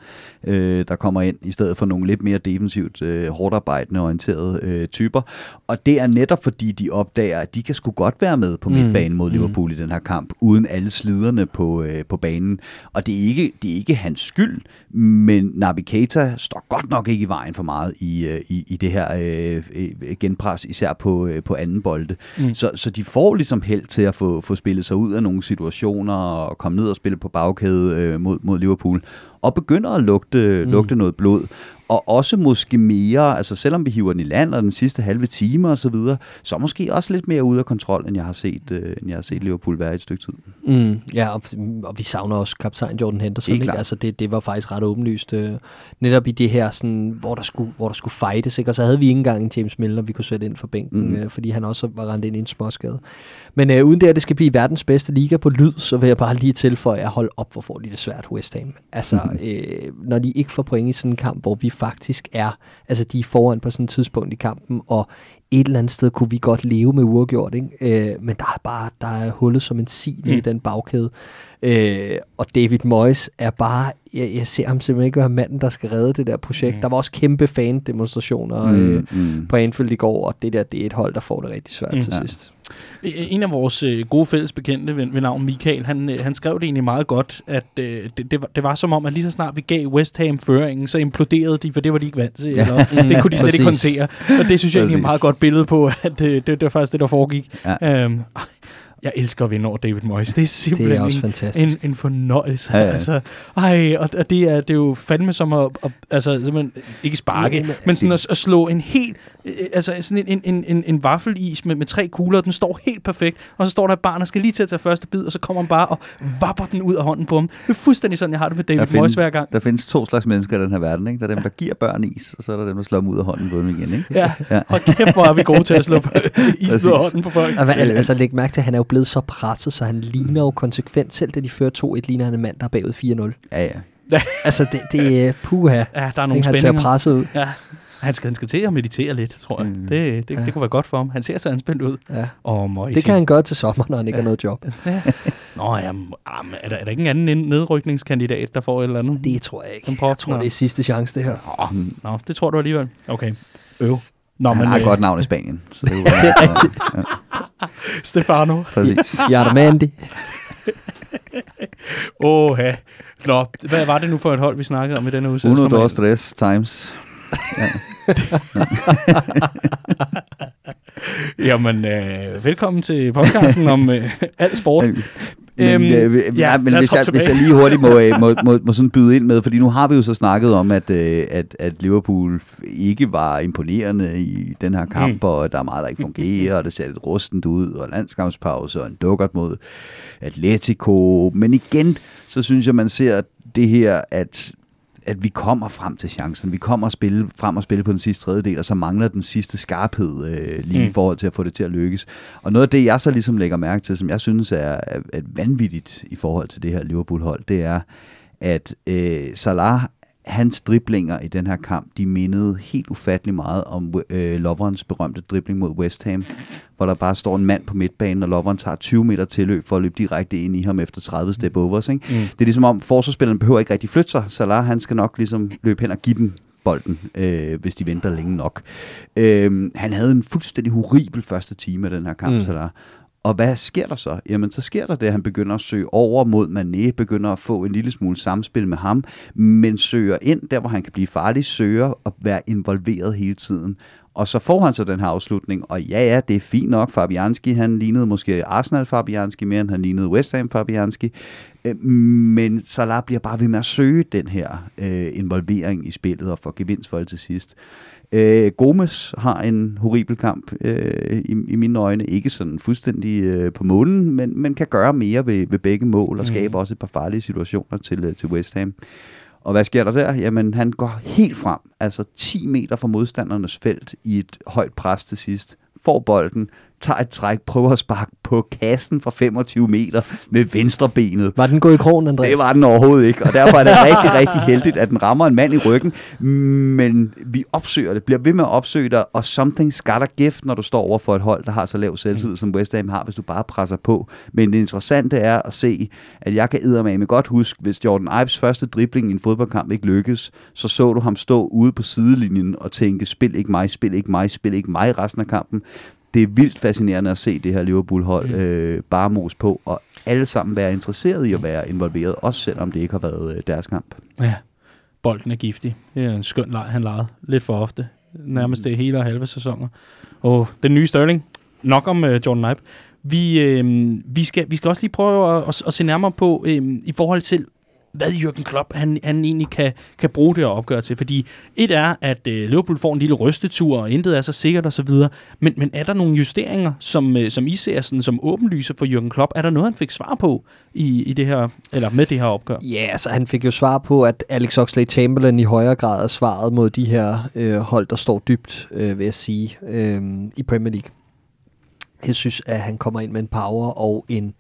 øh, der kommer ind, i stedet for nogle lidt mere defensivt, øh, hårdt arbejdende orienterede øh, typer. Og det er netop fordi, de opdager, at de kan sgu godt være med på midtbanen mod Liverpool mm. i den her kamp, uden alle sliderne på, øh, øh, på banen. Og det er, ikke, det er ikke hans skyld, men Navigator står godt nok ikke i vejen for meget i, øh, i, i det her øh, øh, genpres, især på, øh, på anden bolde. Mm. Så, så de får ligesom held til at få, få spillet sig ud af nogle situationer og komme ned og spille på bagkæde øh, mod, mod Liverpool og begynder at lugte, mm. lugte noget blod og også måske mere, altså selvom vi hiver den i land og den sidste halve time og så videre, så måske også lidt mere ude af kontrol, end jeg har set, øh, end jeg har set Liverpool være i et stykke tid. Mm, ja, og, og, vi savner også kaptajn Jordan Henderson. Ikke? Altså det, det var faktisk ret åbenlyst. Øh, netop i det her, sådan, hvor, der skulle, hvor der skulle fightes, ikke? og så havde vi ikke engang en James Milner, vi kunne sætte ind for bænken, mm. øh, fordi han også var rendt ind i en småskade. Men øh, uden det, at det skal blive verdens bedste liga på lyd, så vil jeg bare lige tilføje, at holde op, hvor får de det svært West Ham. Altså. øh, når de ikke får point i sådan en kamp, hvor vi faktisk er, altså de er foran på sådan et tidspunkt i kampen, og et eller andet sted kunne vi godt leve med uafgjort, ikke? Øh, men der er bare der er hullet som en sil mm. i den bagkæde. Øh, og David Moyes er bare, jeg, jeg ser ham simpelthen ikke være manden, der skal redde det der projekt. Mm. Der var også kæmpe fan-demonstrationer mm, øh, mm. på Anfield i går, og det der, det er et hold, der får det rigtig svært mm. til sidst. En af vores øh, gode fælles bekendte ved, ved navn Michael, han, øh, han skrev det egentlig meget godt, at øh, det, det, var, det var som om, at lige så snart vi gav West Ham føringen, så imploderede de, for det var de ikke vant til. Ja. Eller, det kunne de slet ikke håndtere. Og det synes jeg egentlig er et meget godt billede på, at øh, det, det var faktisk det, der foregik. Ja. Øhm, jeg elsker at vinde over David Moyes. Det er simpelthen det er også en, fantastisk. en, en fornøjelse. Ja, ja. Altså, ej, og, og det, er, det er jo fandme som at, at altså, simpelthen, ikke sparke, ja, men, men sådan at, at slå en helt, altså sådan en, en, en, en vaffelis med, med tre kugler, den står helt perfekt, og så står der et barn, der skal lige til at tage første bid, og så kommer han bare og vapper den ud af hånden på ham. Det er fuldstændig sådan, jeg har det med David der Moyes hver gang. Der findes to slags mennesker i den her verden. Ikke? Der er dem, der giver børn is, og så er der dem, der slår dem ud af hånden på dem igen. Ikke? Ja, ja. og kæft, hvor er vi gode til at slå is ud af hånden på folk. Altså, læg mærke til, at han er jo blevet så presset, så han ligner jo konsekvent, selv da de fører 2-1, ligner han en mand, der er bagud 4-0. Ja, ja. altså, det, det er puha. Ja, der er nogle han ser presset ud. Ja. Han skal, han skal til at meditere lidt, tror jeg. Mm. Det, det, ja. det kunne være godt for ham. Han ser så anspændt ud. Ja. Oh, det kan han gøre til sommer, når han ikke ja. har noget job. Ja. Nå, jamen, er, der, er der ikke en anden nedrykningskandidat, der får et eller andet? Det tror jeg ikke. Jeg tror, det er sidste chance, det her. Oh, nå, det tror du alligevel. Okay. Øv. Nå, han men, har et øh, godt navn i Spanien. Så det, er. Ja. Stefano. Præcis. Yarmandi. Åh, ja. Nå, hvad var det nu for et hold, vi snakkede om i denne udsendelse? Uno, dos, tres times. Ja. Jamen, øh, velkommen til podcasten om øh, alt sport. Men, øhm, øh, ja, men hvis, jeg, hvis jeg lige hurtigt må, øh, må, må, må sådan byde ind med, fordi nu har vi jo så snakket om, at, øh, at, at Liverpool ikke var imponerende i den her kamp, mm. og der er meget, der ikke fungerer, og det ser lidt rustent ud, og landskampspause, og en dukkert mod Atletico. Men igen, så synes jeg, man ser det her, at at vi kommer frem til chancen. Vi kommer at spille, frem og spille på den sidste tredjedel, og så mangler den sidste skarphed øh, lige mm. i forhold til at få det til at lykkes. Og noget af det, jeg så ligesom lægger mærke til, som jeg synes er, er, vanvittigt i forhold til det her Liverpool-hold, det er, at øh, Salah hans driblinger i den her kamp, de mindede helt ufattelig meget om øh, Loverens berømte dribling mod West Ham, hvor der bare står en mand på midtbanen, og Loveren tager 20 meter tilløb for at løbe direkte ind i ham efter 30 step overs. Ikke? Mm. Det er ligesom om, forsvarsspilleren behøver ikke rigtig flytte sig. Salah, han skal nok ligesom løbe hen og give dem bolden, øh, hvis de venter længe nok. Øh, han havde en fuldstændig horribel første time af den her kamp, mm. Salah. Og hvad sker der så? Jamen, så sker der det, at han begynder at søge over mod Mané, begynder at få en lille smule samspil med ham, men søger ind der, hvor han kan blive farlig, søger at være involveret hele tiden. Og så får han så den her afslutning, og ja, ja, det er fint nok. Fabianski, han lignede måske Arsenal Fabianski mere, end han lignede West Ham Fabianski. Øh, men Salah bliver bare ved med at søge den her øh, involvering i spillet og får gevinst for til sidst. Øh, Gomes har en horribel kamp øh, i, i mine øjne. Ikke sådan fuldstændig øh, på målen, men, men kan gøre mere ved, ved begge mål og skabe mm. også et par farlige situationer til, øh, til West Ham. Og hvad sker der der? Jamen, han går helt frem, altså 10 meter fra modstandernes felt i et højt pres til sidst, får bolden, tager et træk, prøver at sparke på kassen fra 25 meter med venstre benet. Var den gået i krogen, Andreas? Det var den overhovedet ikke, og derfor er det rigtig, rigtig heldigt, at den rammer en mand i ryggen, men vi opsøger det, bliver ved med at opsøge det, og something gotta give, når du står over for et hold, der har så lav selvtid, mm. som West Ham har, hvis du bare presser på. Men det interessante er at se, at jeg kan med godt huske, hvis Jordan Ives første dribling i en fodboldkamp ikke lykkes, så så du ham stå ude på sidelinjen og tænke, spil ikke mig, spil ikke mig, spil ikke mig resten af kampen det er vildt fascinerende at se det her Liverpool-hold Mm. øh, bare mos på, og alle sammen være interesseret i at være involveret, også selvom det ikke har været øh, deres kamp. Ja, bolden er giftig. Det er en skøn leg, han legede. Lidt for ofte. Nærmest det hele og halve sæsoner. Og den nye Sterling. Nok om uh, Jordan Ibe. Vi, øh, vi, skal, vi skal også lige prøve at, at, at se nærmere på, øh, i forhold til, hvad Jürgen Klopp han, han egentlig kan, kan bruge det og opgøre til. Fordi et er, at øh, Liverpool får en lille rystetur, og intet er så sikkert osv. Men, men er der nogle justeringer, som, øh, som I ser sådan, som åbenlyse for Jürgen Klopp? Er der noget, han fik svar på i, i det her, eller med det her opgør? Ja, altså han fik jo svar på, at Alex Oxlade-Chamberlain i højere grad er svaret mod de her øh, hold, der står dybt, øh, vil jeg sige, øh, i Premier League. Jeg synes, at han kommer ind med en power og en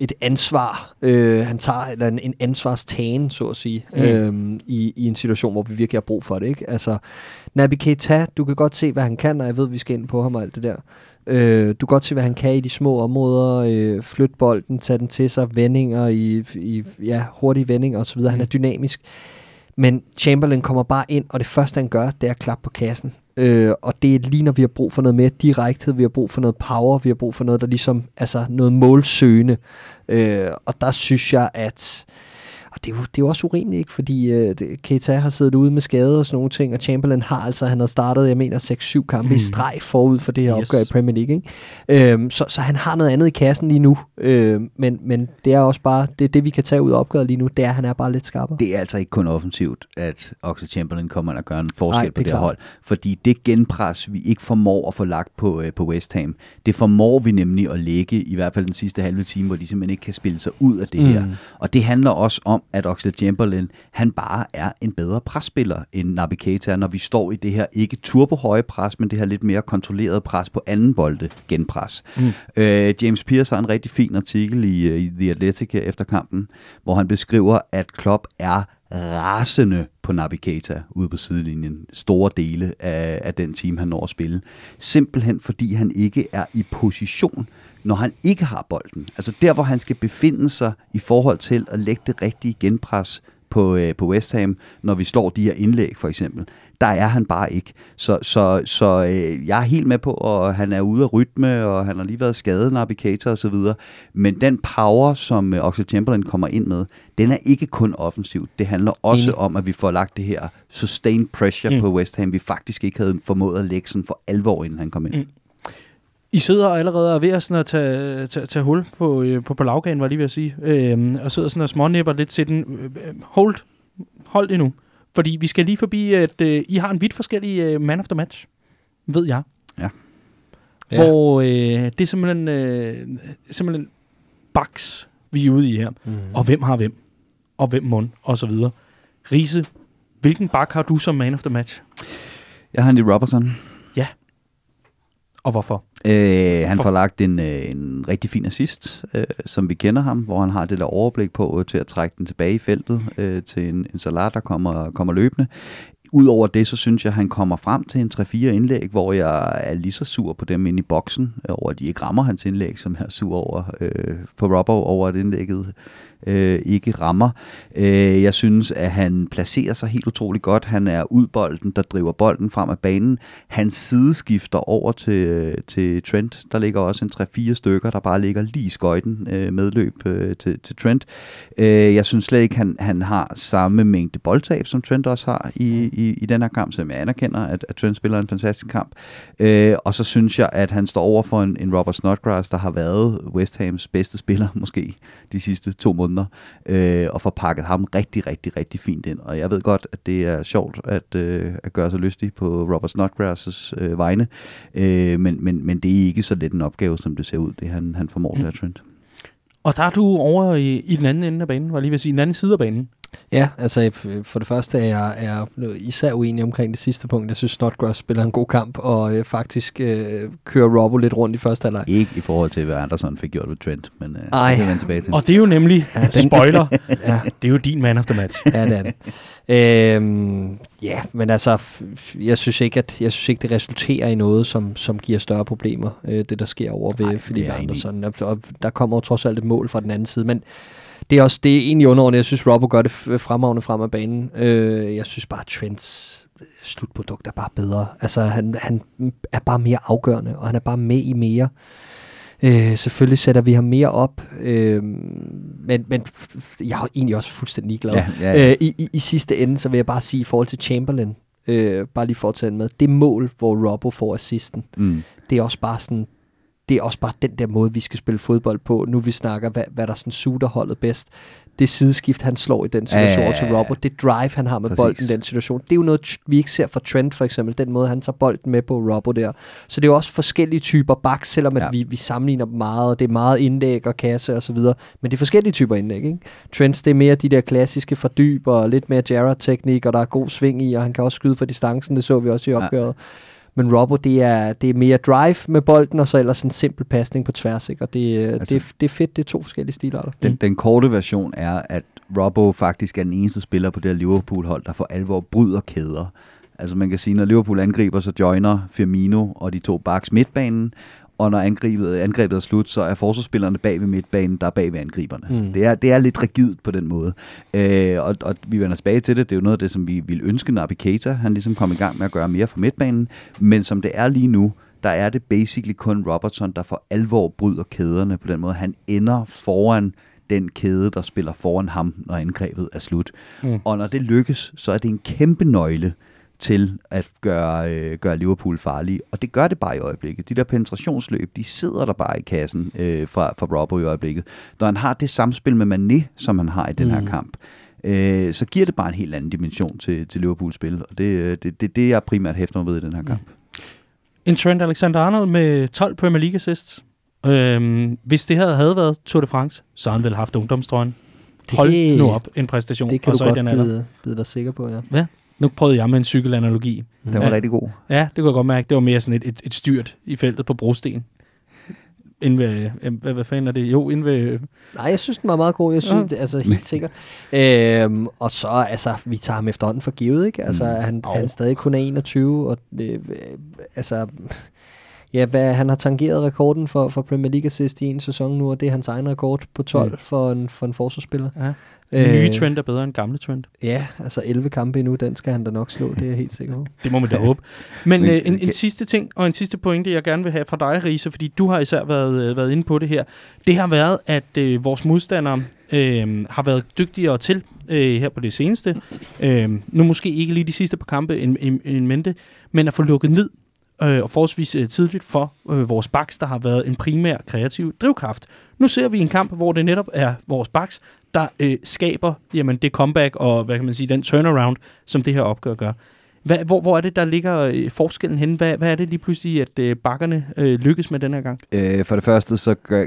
et ansvar, øh, han tager, eller en, en ansvarstagen, så at sige, Mm. mm. øh, i, i en situation, hvor vi virkelig har brug for det. Ikke? Altså, Naby Keita, du kan godt se, hvad han kan, og jeg ved, at vi skal ind på ham og alt det der. Øh, du kan godt se, hvad han kan i de små områder, øh, flytte bolden, tage den til sig, vendinger i, i ja, hurtige vendinger osv. Han er Mm. Men Chamberlain kommer bare ind, og det første, han gør, det er at klappe på kassen. Øh, og det er lige, når vi har brug for noget mere direkthed, vi har brug for noget power, vi har brug for noget, der ligesom, altså noget målsøgende. Øh, og der synes jeg, at og det er, jo, det er jo også urimeligt, ikke? fordi øh, Keita har siddet ude med skade og sådan nogle ting, og Chamberlain har altså, han har startet, jeg mener, 6-7 kampe mm. I streg forud for det her Yes. opgør i Premier League. Ikke? Øhm, så, så han har noget andet i kassen lige nu, øh, men, men det er også bare, det, det vi kan tage ud af opgøret lige nu, det er, at han er bare lidt skarpere. Det er altså ikke kun offensivt, at Oxlade Chamberlain kommer ind og gør en forskel Nej, det på det her hold. Fordi det genpres, vi ikke formår at få lagt på, øh, på West Ham, det formår vi nemlig at lægge, i hvert fald den sidste halve time, hvor de simpelthen ikke kan spille sig ud af det Mm. her. Og det handler også om, at Oxlade Chamberlain, han bare er en bedre presspiller end Naby Keita, når vi står i det her ikke turbohøje pres, men det her lidt mere kontrolleret pres på anden bolde genpres. Mm. Øh, James Pierce har en rigtig fin artikel i, øh, i The Athletic efter kampen, hvor han beskriver, at Klopp er rasende på Naby Keita ude på sidelinjen. Store dele af, af den team, han når at spille. Simpelthen fordi han ikke er i position, når han ikke har bolden. Altså der, hvor han skal befinde sig i forhold til at lægge det rigtige genpres på, øh, på West Ham, når vi slår de her indlæg for eksempel. Der er han bare ikke. Så, så, så øh, jeg er helt med på, at han er ude af rytme, og han har lige været skadet, så videre. Men den power, som øh, Oxlade Chamberlain kommer ind med, den er ikke kun offensiv. Det handler også Enig. om, at vi får lagt det her sustained pressure Mm. mm. på West Ham, vi faktisk ikke havde formået at lægge sådan for alvor, inden han kom ind. Mm. I sidder allerede og er ved at, sådan at tage, tage, tage hul på, øh, på, på lavgagen, var jeg lige ved at sige. Øhm, og sidder sådan og smånipper lidt til den. Øh, øh, Hold. Hold det nu. Fordi vi skal lige forbi, at øh, I har en vidt forskellig øh, man of the match. Ved jeg. Ja. Ja. Hvor øh, det er simpelthen, øh, simpelthen baks, vi er ude i her. Mm. Og hvem har hvem? Og hvem mund? Og så videre. Riese, hvilken bak har du som man of the match? Jeg har Andy Robertson. Og hvorfor? Øh, han For- får lagt en, øh, en rigtig fin assist, øh, som vi kender ham, hvor han har det der overblik på øh, til at trække den tilbage i feltet øh, til en, en salat, der kommer, kommer løbende. Udover det, så synes jeg, at han kommer frem til en 3-4 indlæg, hvor jeg er lige så sur på dem inde i boksen, øh, over at de ikke rammer hans indlæg, som jeg er sur over øh, på Robbo, over at indlægget øh, ikke rammer. Øh, jeg synes, at han placerer sig helt utrolig godt. Han er udbolden, der driver bolden frem af banen. Han sideskifter over til, til Trent. Der ligger også en 3-4 stykker, der bare ligger lige i skøjten øh, medløb øh, til, til Trent. Øh, jeg synes slet ikke, han, han har samme mængde boldtab, som Trent også har i, i, i den her kamp, som jeg anerkender, at, at Trent spiller en fantastisk kamp. Øh, og så synes jeg, at han står over for en, en Robert Snodgrass, der har været West Hams bedste spiller måske de sidste to måneder, øh, og får pakket ham rigtig, rigtig, rigtig fint ind. Og jeg ved godt, at det er sjovt at, øh, at gøre sig lystig på Robert Snodgrass' øh, vegne, øh, men, men, men det er ikke så let en opgave, som det ser ud, det han, han formår Mm. der, Trent. Og der er du over i, i den anden ende af banen, var lige ved at sige, den anden side af banen. Ja, altså for det første er jeg er især uenig omkring det sidste punkt. Jeg synes, Snodgrass spiller en god kamp, og øh, faktisk øh, kører Robbo lidt rundt i første halvleg. Ikke i forhold til, hvad Anderson fik gjort ved Trent, men øh, Ej. det kan tilbage til. Og det er jo nemlig, Ja, den- spoiler, Ja, det er jo din man of the match. ja, det er det. Øhm, ja, men altså, jeg synes ikke, at jeg synes ikke, det resulterer i noget, som, som giver større problemer, øh, det der sker over ved Ej, Philip. Andersen. Og, og der kommer jo trods alt et mål fra den anden side, men Det er også det er egentlig underordnet. Jeg synes, Robbo gør det fremragende frem af banen. Øh, jeg synes bare, Trents slutprodukt er bare bedre. Altså, han, han er bare mere afgørende, og han er bare med i mere. Øh, selvfølgelig sætter vi ham mere op, øh, men, men jeg er egentlig også fuldstændig ligeglad. Ja, ja, ja. Øh, i, i, I sidste ende, så vil jeg bare sige i forhold til Chamberlain, øh, bare lige for at tage med, det mål, hvor Robbo får assisten, Mm. det er også bare sådan, det er også bare den der måde, vi skal spille fodbold på. Nu vi snakker, hvad, hvad der sådan suiter holdet bedst. Det sideskift, han slår i den situation Ja, ja, ja, til. Robert, det drive, han har med Præcis. bolden i den situation, det er jo noget, vi ikke ser fra Trent for eksempel, den måde, han tager bolden med på Robert der. Så det er jo også forskellige typer bak, selvom at Ja. vi, vi sammenligner dem meget, og det er meget indlæg og kasse og så videre, men det er forskellige typer indlæg, ikke? Trents, det er mere de der klassiske fordyber, og lidt mere Jarrett-teknik, og der er god sving i, og han kan også skyde fra distancen, det så vi også i Ja. Men Robbo, det er, det er mere drive med bolden, og så ellers en simpel pasning på tværs. Ikke? Og det, altså, Altså- det, det er fedt, det er to forskellige stilarter. Den, den korte version er, at Robbo faktisk er den eneste spiller på det her Liverpool-hold, der for alvor bryder kæder. Altså man kan sige, når Liverpool angriber, så joiner Firmino og de to backs midtbanen, og når angrebet, angrebet er slut, så er forsvarsspillerne bag ved midtbanen, der er bag ved angriberne. Mm. Det, er, det er lidt rigidt på den måde. Øh, og, og vi vender tilbage til det. Det er jo noget af det, som vi ville ønske, Naby Keita, han ligesom kom i gang med at gøre mere for midtbanen. Men som det er lige nu, der er det basically kun Robertson, der for alvor bryder kæderne på den måde. Han ender foran den kæde, der spiller foran ham, når angrebet er slut. Mm. Og når det lykkes, så er det en kæmpe nøgle til at gøre, øh, gøre Liverpool farlige. Og det gør det bare i øjeblikket. De der penetrationsløb, de sidder der bare i kassen øh, fra, fra Robbo i øjeblikket. Når han har det samspil med Mané, som han har i den her Mm. kamp, øh, så giver det bare en helt anden dimension til, til Liverpools spil. Og det er det, det, det, jeg primært hæfter mig ved i den her kamp. En Trent Alexander-Arnold med 12 Premier League assists. Øhm, hvis det her havde været Tour de France, så havde han vel haft ungdomstrøjen. Hold nu op en præstation. Det kan og du så i godt den alder. bide, bide dig sikker på, ja. Nu prøvede jeg med en cykelanalogi. Den var Ja. rigtig god. Ja, det kunne jeg godt mærke. Det var mere sådan et, et, et styrt i feltet på brosten. Inden ved, øh, hvad, hvad fanden er det? Jo, inden ved... Nej, jeg synes, den var meget god. Jeg synes, Ja. det, altså helt sikkert. Øhm, og så, altså, vi tager ham efterhånden for givet, ikke? Altså, Mm. han, Jo. han er stadig kun er 21, og øh, øh, altså... Ja, hvad, han har tangeret rekorden for, for Premier League assist i en sæson nu, og det er hans egen rekord på 12 Mm. mm. for, en, for en forsvarsspiller. Ja. Øh, nye Trent er bedre end gamle Trent. Ja, altså 11 kampe endnu, den skal han da nok slå, det er jeg helt sikker på. Det må man da håbe. Men Men- øh, en, en kan- sidste ting, og en sidste pointe, jeg gerne vil have fra dig, Riese, fordi du har især været, øh, været inde på det her. Det har været, at øh, vores modstandere øh, har været dygtigere til øh, her på det seneste. Øh, nu måske ikke lige de sidste par kampe en, en, en mente, men at få lukket ned øh, og forholdsvis øh, tidligt for øh, vores backs, der har været en primær kreativ drivkraft. Nu ser vi en kamp, hvor det netop er vores backs, der øh, skaber jamen, det comeback og hvad kan man sige, den turnaround, som det her opgør gør. Hvad, hvor, hvor er det, der ligger øh, forskellen henne? Hvad, hvad er det lige pludselig, at øh, bakkerne øh, lykkes med den her gang? Øh, for det første, så gør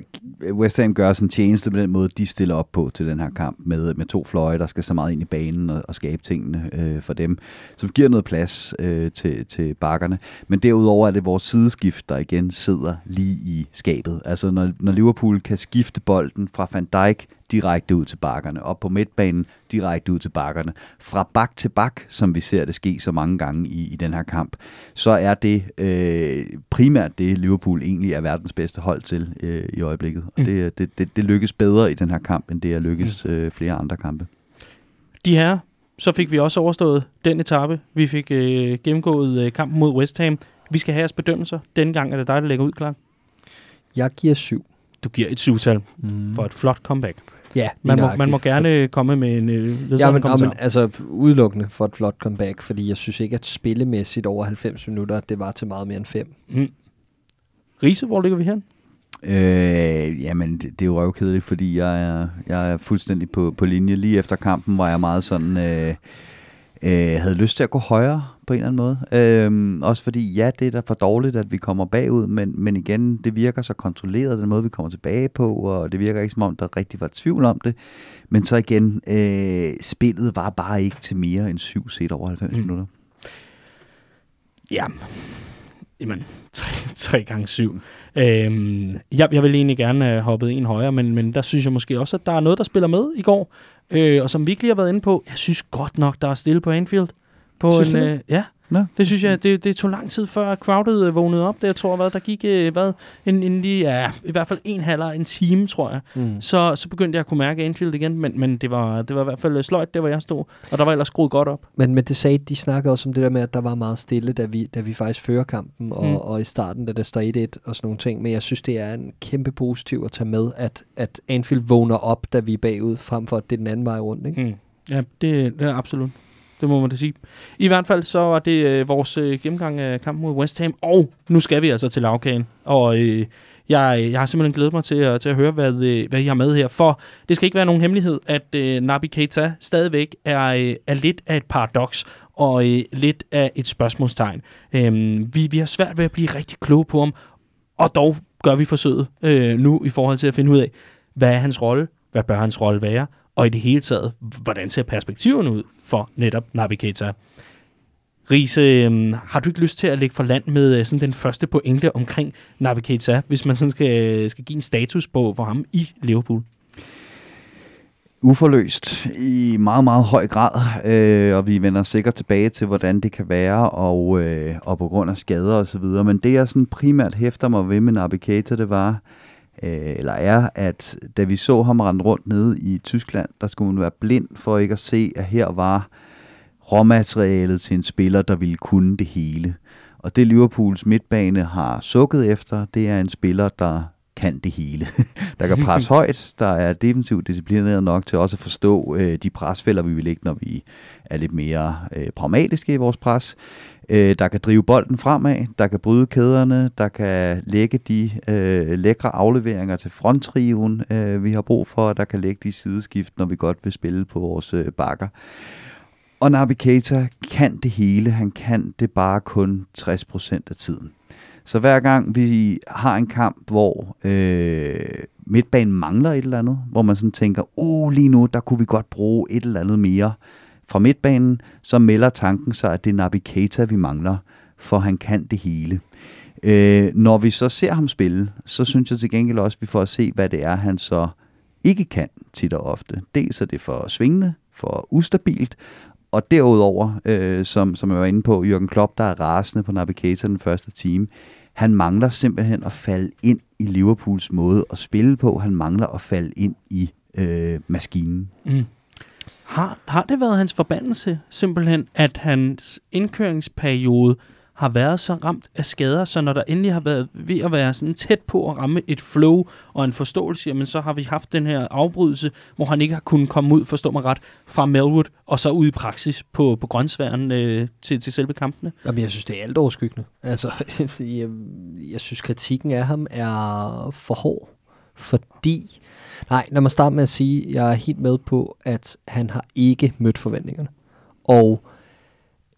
West Ham gør sin tjeneste med den måde, de stiller op på til den her kamp, med, med to fløje, der skal så meget ind i banen og, og skabe tingene øh, for dem, som giver noget plads øh, til, til bakkerne. Men derudover er det vores sideskift, der igen sidder lige i skabet. Altså når, når Liverpool kan skifte bolden fra Van Dijk direkte ud til bakkerne, op på midtbanen direkte ud til bakkerne, fra bak til bak, som vi ser det ske så mange gange i, i den her kamp, så er det øh, primært det, Liverpool egentlig er verdens bedste hold til øh, i øjeblikket. Og Mm. det, det, det, det lykkes bedre i den her kamp, end det er lykkes øh, flere andre kampe. De her, så fik vi også overstået den etape. Vi fik øh, gennemgået øh, kampen mod West Ham. Vi skal have jeres bedømmelser. Denne gang er det dig, der lægger ud, klar. Jeg giver 7. Du giver et syvtal Mm. for et flot comeback. Ja, Man må, man må gerne komme med en øh, Ja, men, kommentar. men altså udelukkende for et flot comeback, fordi jeg synes ikke, at spillemæssigt over 90 minutter, det var til meget mere end 5. Mm. Riese, hvor ligger vi hen? Øh, jamen, det, det er jo røvkedeligt, fordi jeg er, jeg er fuldstændig på, på linje. Lige efter kampen var jeg meget sådan... Øh, øh, havde lyst til at gå højere på en eller anden måde. Øh, også fordi, ja, det er da for dårligt, at vi kommer bagud, men, men igen, det virker så kontrolleret, den måde, vi kommer tilbage på, og det virker ikke som om, der rigtig var tvivl om det. Men så igen, øh, spillet var bare ikke til mere end syv set over 90 Mm. minutter. Ja, jamen, 3 gange 7. Øhm, jeg, jeg vil egentlig gerne have hoppet en højere, men, men der synes jeg måske også, at der er noget, der spiller med i går, øh, og som vi ikke lige har været inde på. Jeg synes godt nok, der er stille på Anfield. På Synes en, øh, ja, Ja. Det synes jeg, det, det tog lang tid før crowded øh, vågnede op. Det, jeg tror, hvad, der gik øh, hvad, en, en lige, ja, i hvert fald en halv en time, tror jeg. Mm. Så, så begyndte jeg at kunne mærke Anfield igen, men, men det, var, det var i hvert fald sløjt, det var jeg stod. Og der var ellers skruet godt op. Men, men det sagde, de snakkede også om det der med, at der var meget stille, da vi, da vi faktisk fører kampen, og, mm. og i starten, da der står 1-1 og sådan nogle ting. Men jeg synes, det er en kæmpe positiv at tage med, at, at Anfield vågner op, da vi er bagud, frem for at det er den anden vej rundt. Ikke? Mm. Ja, det, det er absolut. Det må man da sige. I hvert fald så var det øh, vores øh, gennemgang af kampen mod West Ham, og nu skal vi altså til lavkagen. Og øh, jeg, øh, jeg har simpelthen glædet mig til at, til at høre, hvad, øh, hvad I har med her. For det skal ikke være nogen hemmelighed, at øh, Nabi Keita stadigvæk er, øh, er lidt af et paradoks og øh, lidt af et spørgsmålstegn. Øh, vi, vi har svært ved at blive rigtig kloge på ham, og dog gør vi forsøget øh, nu i forhold til at finde ud af, hvad er hans rolle, hvad bør hans rolle være, og i det hele taget, hvordan ser perspektiverne ud for netop Nabi Keita. Riese, øh, har du ikke lyst til at lægge for land med øh, sådan den første pointe omkring Nabi Keita, hvis man sådan skal, øh, skal give en status på, på ham i Liverpool? uforløst i meget, meget høj grad, øh, og vi vender sikkert tilbage til, hvordan det kan være, og, øh, og på grund af skader og så videre. Men det, jeg sådan primært hæfter mig ved med Naby Keita, det var, øh, eller er, at da vi så ham rende rundt nede i Tyskland, der skulle man være blind for ikke at se, at her var råmaterialet til en spiller, der ville kunne det hele. Og det Liverpools midtbane har sukket efter, det er en spiller, der kan det hele. der kan presse højt, der er defensivt disciplineret nok til også at forstå øh, de presfælder, vi vil lægge, når vi er lidt mere øh, pragmatiske i vores pres. Øh, der kan drive bolden fremad, der kan bryde kæderne, der kan lægge de øh, lækre afleveringer til fronttriven, øh, vi har brug for, der kan lægge de sideskift, når vi godt vil spille på vores øh, bakker. Og Naby Keita kan det hele, han kan det bare kun 60% af tiden. Så hver gang vi har en kamp, hvor øh, midtbanen mangler et eller andet, hvor man sådan tænker, uh, lige nu, der kunne vi godt bruge et eller andet mere fra midtbanen, så melder tanken sig, at det er Naby Keita, vi mangler, for han kan det hele. Øh, når vi så ser ham spille, så synes jeg til gengæld også, at vi får at se, hvad det er, han så ikke kan tit og ofte. Dels er det for svingende, for ustabilt, og derudover, øh, som, som jeg var inde på, Jørgen Klopp, der er rasende på Navigator den første time, han mangler simpelthen at falde ind i Liverpools måde at spille på. Han mangler at falde ind i øh, maskinen. Mm. Har, har det været hans forbandelse, simpelthen, at hans indkøringsperiode har været så ramt af skader, så når der endelig har været ved at være sådan tæt på at ramme et flow og en forståelse, jamen så har vi haft den her afbrydelse, hvor han ikke har kunnet komme ud, forstå mig ret, fra Melwood og så ud i praksis på, på grøntsværen øh, til, til selve kampene. Jamen, jeg synes, det er alt overskyggende. Altså, jeg, jeg synes, kritikken af ham er for hård, fordi... Nej, lad mig starte med at sige, at jeg er helt med på, at han har ikke mødt forventningerne. Og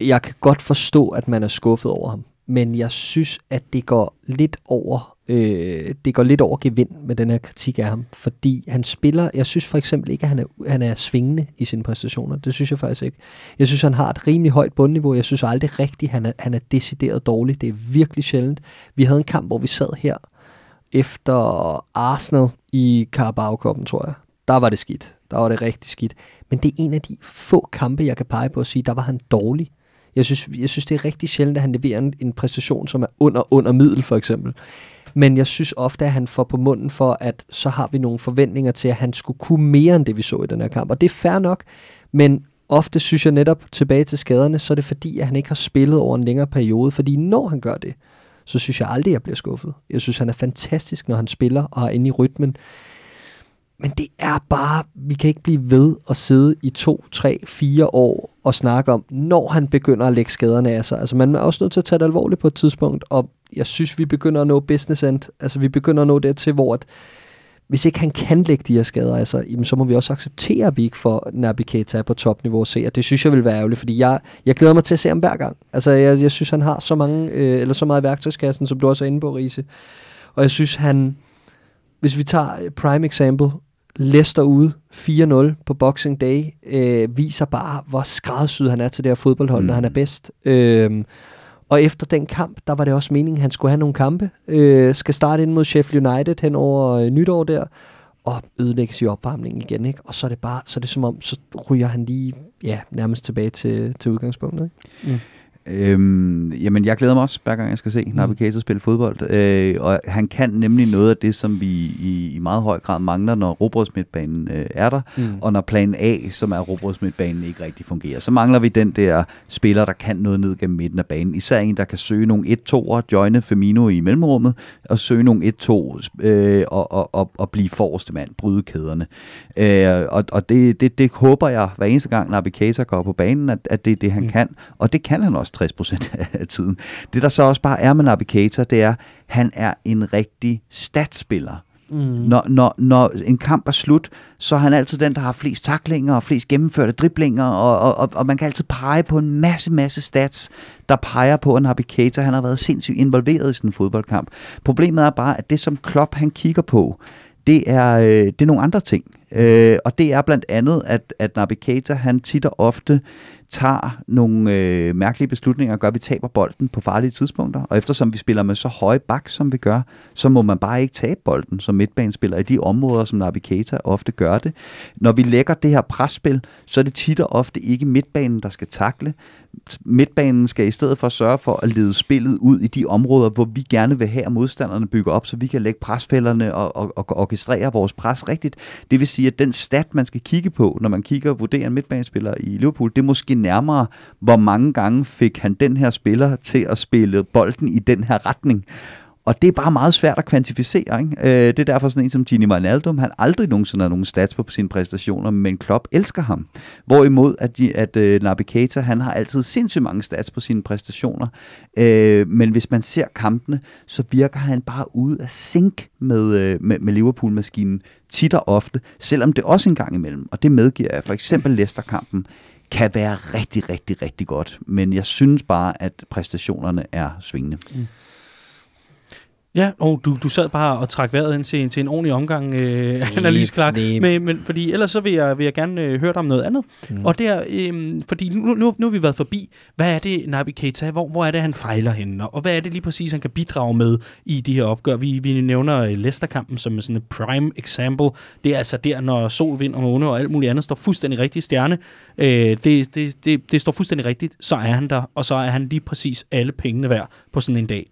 jeg kan godt forstå, at man er skuffet over ham. Men jeg synes, at det går lidt over, øh, det går lidt over gevind med den her kritik af ham. Fordi han spiller, jeg synes for eksempel ikke, at han er, han er svingende i sine præstationer. Det synes jeg faktisk ikke. Jeg synes, han har et rimelig højt bundniveau. Jeg synes aldrig rigtigt, han er, han er decideret dårlig. Det er virkelig sjældent. Vi havde en kamp, hvor vi sad her efter Arsenal i Carabao Cup'en, tror jeg. Der var det skidt. Der var det rigtig skidt. Men det er en af de få kampe, jeg kan pege på at sige, der var han dårlig. Jeg synes, jeg synes det er rigtig sjældent, at han leverer en, en præstation, som er under, under middel, for eksempel. Men jeg synes ofte, at han får på munden for, at så har vi nogle forventninger til, at han skulle kunne mere end det, vi så i den her kamp. Og det er fair nok, men ofte synes jeg netop tilbage til skaderne, så er det fordi, at han ikke har spillet over en længere periode. Fordi når han gør det, så synes jeg aldrig, at jeg bliver skuffet. Jeg synes, han er fantastisk, når han spiller og er inde i rytmen. Men det er bare, vi kan ikke blive ved at sidde i to, tre, fire år og snakke om, når han begynder at lægge skaderne af sig. Altså man er også nødt til at tage det alvorligt på et tidspunkt, og jeg synes, vi begynder at nå business end. Altså vi begynder at nå dertil, hvor at, hvis ikke han kan lægge de her skader af sig, jamen, så må vi også acceptere, at vi ikke får Naby Keita på topniveau at se, og det synes jeg vil være ærgerligt, fordi jeg, jeg glæder mig til at se ham hver gang. Altså jeg, jeg synes, han har så mange, øh, eller så meget i værktøjskassen, som du også er inde på, Riese. Og jeg synes, han, hvis vi tager øh, prime example, Leicester ude 4-0 på Boxing Day, øh, viser bare, hvor skræddersyet han er til det her fodboldhold, mm. når han er bedst. Øh, og efter den kamp, der var det også meningen, at han skulle have nogle kampe. Øh, skal starte ind mod Sheffield United hen over øh, nytår der, og ødelægges i opvarmningen igen. Ikke? Og så er det bare, så er det som om, så ryger han lige ja, nærmest tilbage til, til udgangspunktet. Ikke? Øhm, jamen, jeg glæder mig også, hver gang jeg skal se mm. Naby Keita spille fodbold. Øh, og han kan nemlig noget af det, som vi i, i meget høj grad mangler, når robrødsmidtbanen øh, er der, mm. og når plan A, som er robrødsmidtbanen, ikke rigtig fungerer. Så mangler vi den der spiller, der kan noget ned gennem midten af banen. Især en, der kan søge nogle 1-2'er, joine Firmino i mellemrummet, og søge nogle 1-2 øh, og, og, og, og blive forreste mand, bryde kæderne. Øh, og og det, det, det håber jeg hver eneste gang, Naby Keita går på banen, at, at det er det, han mm. kan. Og det kan han også 60% af tiden. Det der så også bare er med Navigator, det er, han er en rigtig statspiller. Mm. Når, når, når en kamp er slut, så er han altid den, der har flest taklinger og flest gennemførte driblinger, og, og, og, og man kan altid pege på en masse, masse stats, der peger på, at Navigator han har været sindssygt involveret i sådan en fodboldkamp. Problemet er bare, at det som Klopp han kigger på, det er, øh, det er nogle andre ting. Øh, og det er blandt andet, at, at Navigator han tit og ofte tager nogle øh, mærkelige beslutninger og gør, at vi taber bolden på farlige tidspunkter. Og eftersom vi spiller med så høje bak, som vi gør, så må man bare ikke tabe bolden som midtbanespiller i de områder, som Navigator ofte gør det. Når vi lægger det her presspil, så er det tit og ofte ikke midtbanen, der skal takle, midtbanen skal i stedet for sørge for at lede spillet ud i de områder, hvor vi gerne vil have, at modstanderne bygger op, så vi kan lægge presfælderne og, og, og orkestrere vores pres rigtigt. Det vil sige, at den stat, man skal kigge på, når man kigger og vurderer en midtbanespiller i Liverpool, det er måske nærmere, hvor mange gange fik han den her spiller til at spille bolden i den her retning. Og det er bare meget svært at kvantificere. Ikke? Øh, det er derfor sådan en som Gini Wijnaldum, han aldrig nogensinde har nogen stats på sine præstationer, men Klopp elsker ham. Hvorimod at, at uh, Naby Keita, han har altid sindssygt mange stats på sine præstationer. øh, men hvis man ser kampene, så virker han bare ude af sink med, øh, med, med Liverpool-maskinen tit og ofte, selvom det også en gang imellem, og det medgiver jeg, for eksempel Leicester-kampen, kan være rigtig, rigtig, rigtig godt. Men jeg synes bare, at præstationerne er svingende. Mm. Ja, og du, du sad bare og trak vejret ind til, til en ordentlig omgang øh, analyse, klar. Men, men, fordi ellers så vil jeg, vil jeg gerne øh, høre dig om noget andet. Mm. Og det er, øh, fordi nu, nu, nu har vi været forbi, hvad er det Naby Keita, hvor, hvor er det, han fejler henne? Og hvad er det lige præcis, han kan bidrage med i de her opgør? Vi, vi nævner øh, Leicester-kampen som sådan et prime example. Det er altså der, når sol, vind og måne og alt muligt andet står fuldstændig rigtigt stjerne. Øh, det, det, det, det står fuldstændig rigtigt, så er han der, og så er han lige præcis alle pengene værd på sådan en dag.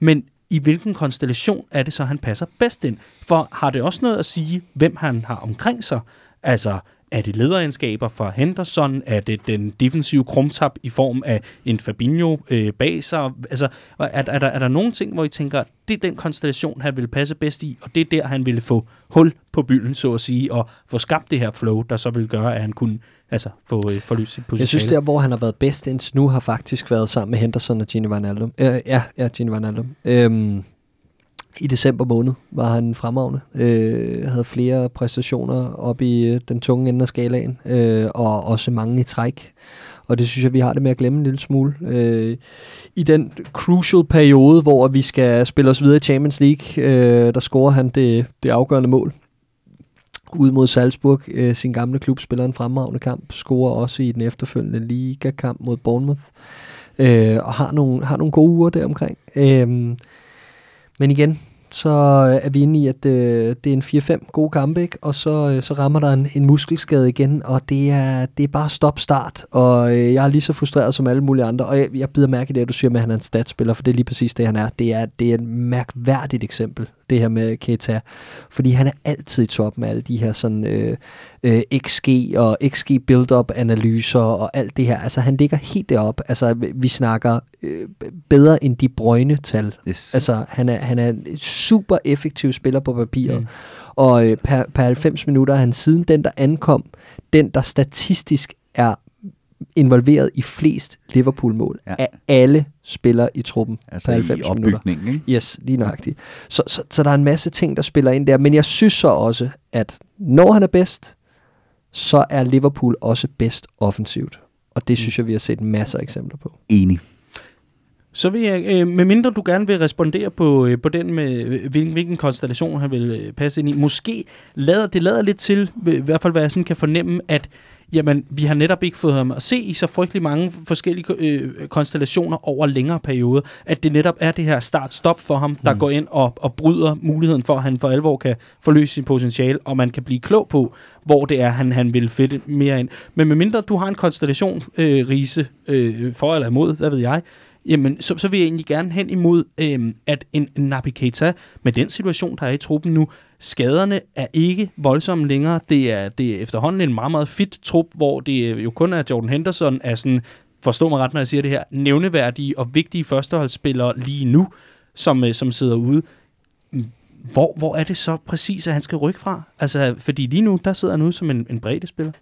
Men i hvilken konstellation er det så, han passer bedst ind? For har det også noget at sige, hvem han har omkring sig? Altså, er det lederegenskaber fra Henderson? Er det den defensive krumtap i form af en Fabinho øh, bag sig? Altså, er, er, der, er der nogle ting, hvor I tænker, det er den konstellation, han vil passe bedst i, og det er der, han ville få hul på byen, så at sige, og få skabt det her flow, der så vil gøre, at han kunne altså, få, øh, få lys i Jeg synes, der, hvor han har været bedst indtil nu, har faktisk været sammen med Henderson og Gini Wijnaldum. Øh, ja, ja, Gini Wijnaldum. Øhm, i december måned var han fremragende. Øh, havde flere præstationer op i øh, den tunge ende af skalaen, øh, og også mange i træk. Og det synes jeg, vi har det med at glemme en lille smule. Øh, I den crucial periode, hvor vi skal spille os videre i Champions League, øh, der scorer han det, det afgørende mål ud mod Salzburg, øh, sin gamle klub, spiller en fremragende kamp. Scorer også i den efterfølgende ligakamp mod Bournemouth. Øh, og har nogle, har nogle gode uger deromkring. Øh, men igen, så er vi inde i, at øh, det er en 4-5 gode kampe, ikke? og så, øh, så rammer der en, en muskelskade igen, og det er, det er bare stop-start, og øh, jeg er lige så frustreret som alle mulige andre, og jeg, jeg bider mærke i det, at du siger med, at han er en statsspiller, for det er lige præcis det, han er. Det er, det er et mærkværdigt eksempel det her med Keita, fordi han er altid i top med alle de her sådan øh, øh, XG og XG build-up analyser og alt det her. Altså han ligger helt derop. Altså vi snakker øh, bedre end de brøgne tal. Yes. Altså han er, han er en super effektiv spiller på papiret. Mm. Og øh, per, per 90 minutter er han siden den, der ankom, den, der statistisk er involveret i flest Liverpool-mål ja. af alle spillere i truppen altså på 90 i minutter. Ikke? Yes, lige nøjagtigt. Så, så, så der er en masse ting, der spiller ind der, men jeg synes så også, at når han er bedst, så er Liverpool også bedst offensivt. Og det mm. synes jeg, vi har set masser af eksempler på. Enig. Så vil jeg, øh, medmindre du gerne vil respondere på, øh, på den med, øh, hvilken, hvilken konstellation han vil øh, passe ind i, måske lader det lader lidt til, i hvert fald hvad jeg sådan kan fornemme, at jamen, vi har netop ikke fået ham at se i så frygtelig mange forskellige øh, konstellationer over længere perioder, at det netop er det her start-stop for ham, der mm. går ind og, og bryder muligheden for, at han for alvor kan forløse sin potentiale, og man kan blive klog på, hvor det er, han, han vil fedte mere ind. Men medmindre du har en konstellation, øh, Riese, øh, for eller imod, hvad ved jeg, jamen, så, så vil jeg egentlig gerne hen imod, øh, at en, en Nabi Keita, med den situation, der er i truppen nu, skaderne er ikke voldsomme længere. Det er, det er efterhånden en meget, meget fit trup, hvor det øh, jo kun er Jordan Henderson, er sådan, forstå mig ret, når jeg siger det her, nævneværdige og vigtige førsteholdsspillere lige nu, som, øh, som sidder ude. Hvor, hvor er det så præcis, at han skal rykke fra? Altså, fordi lige nu, der sidder han ude som en, en bredde spiller.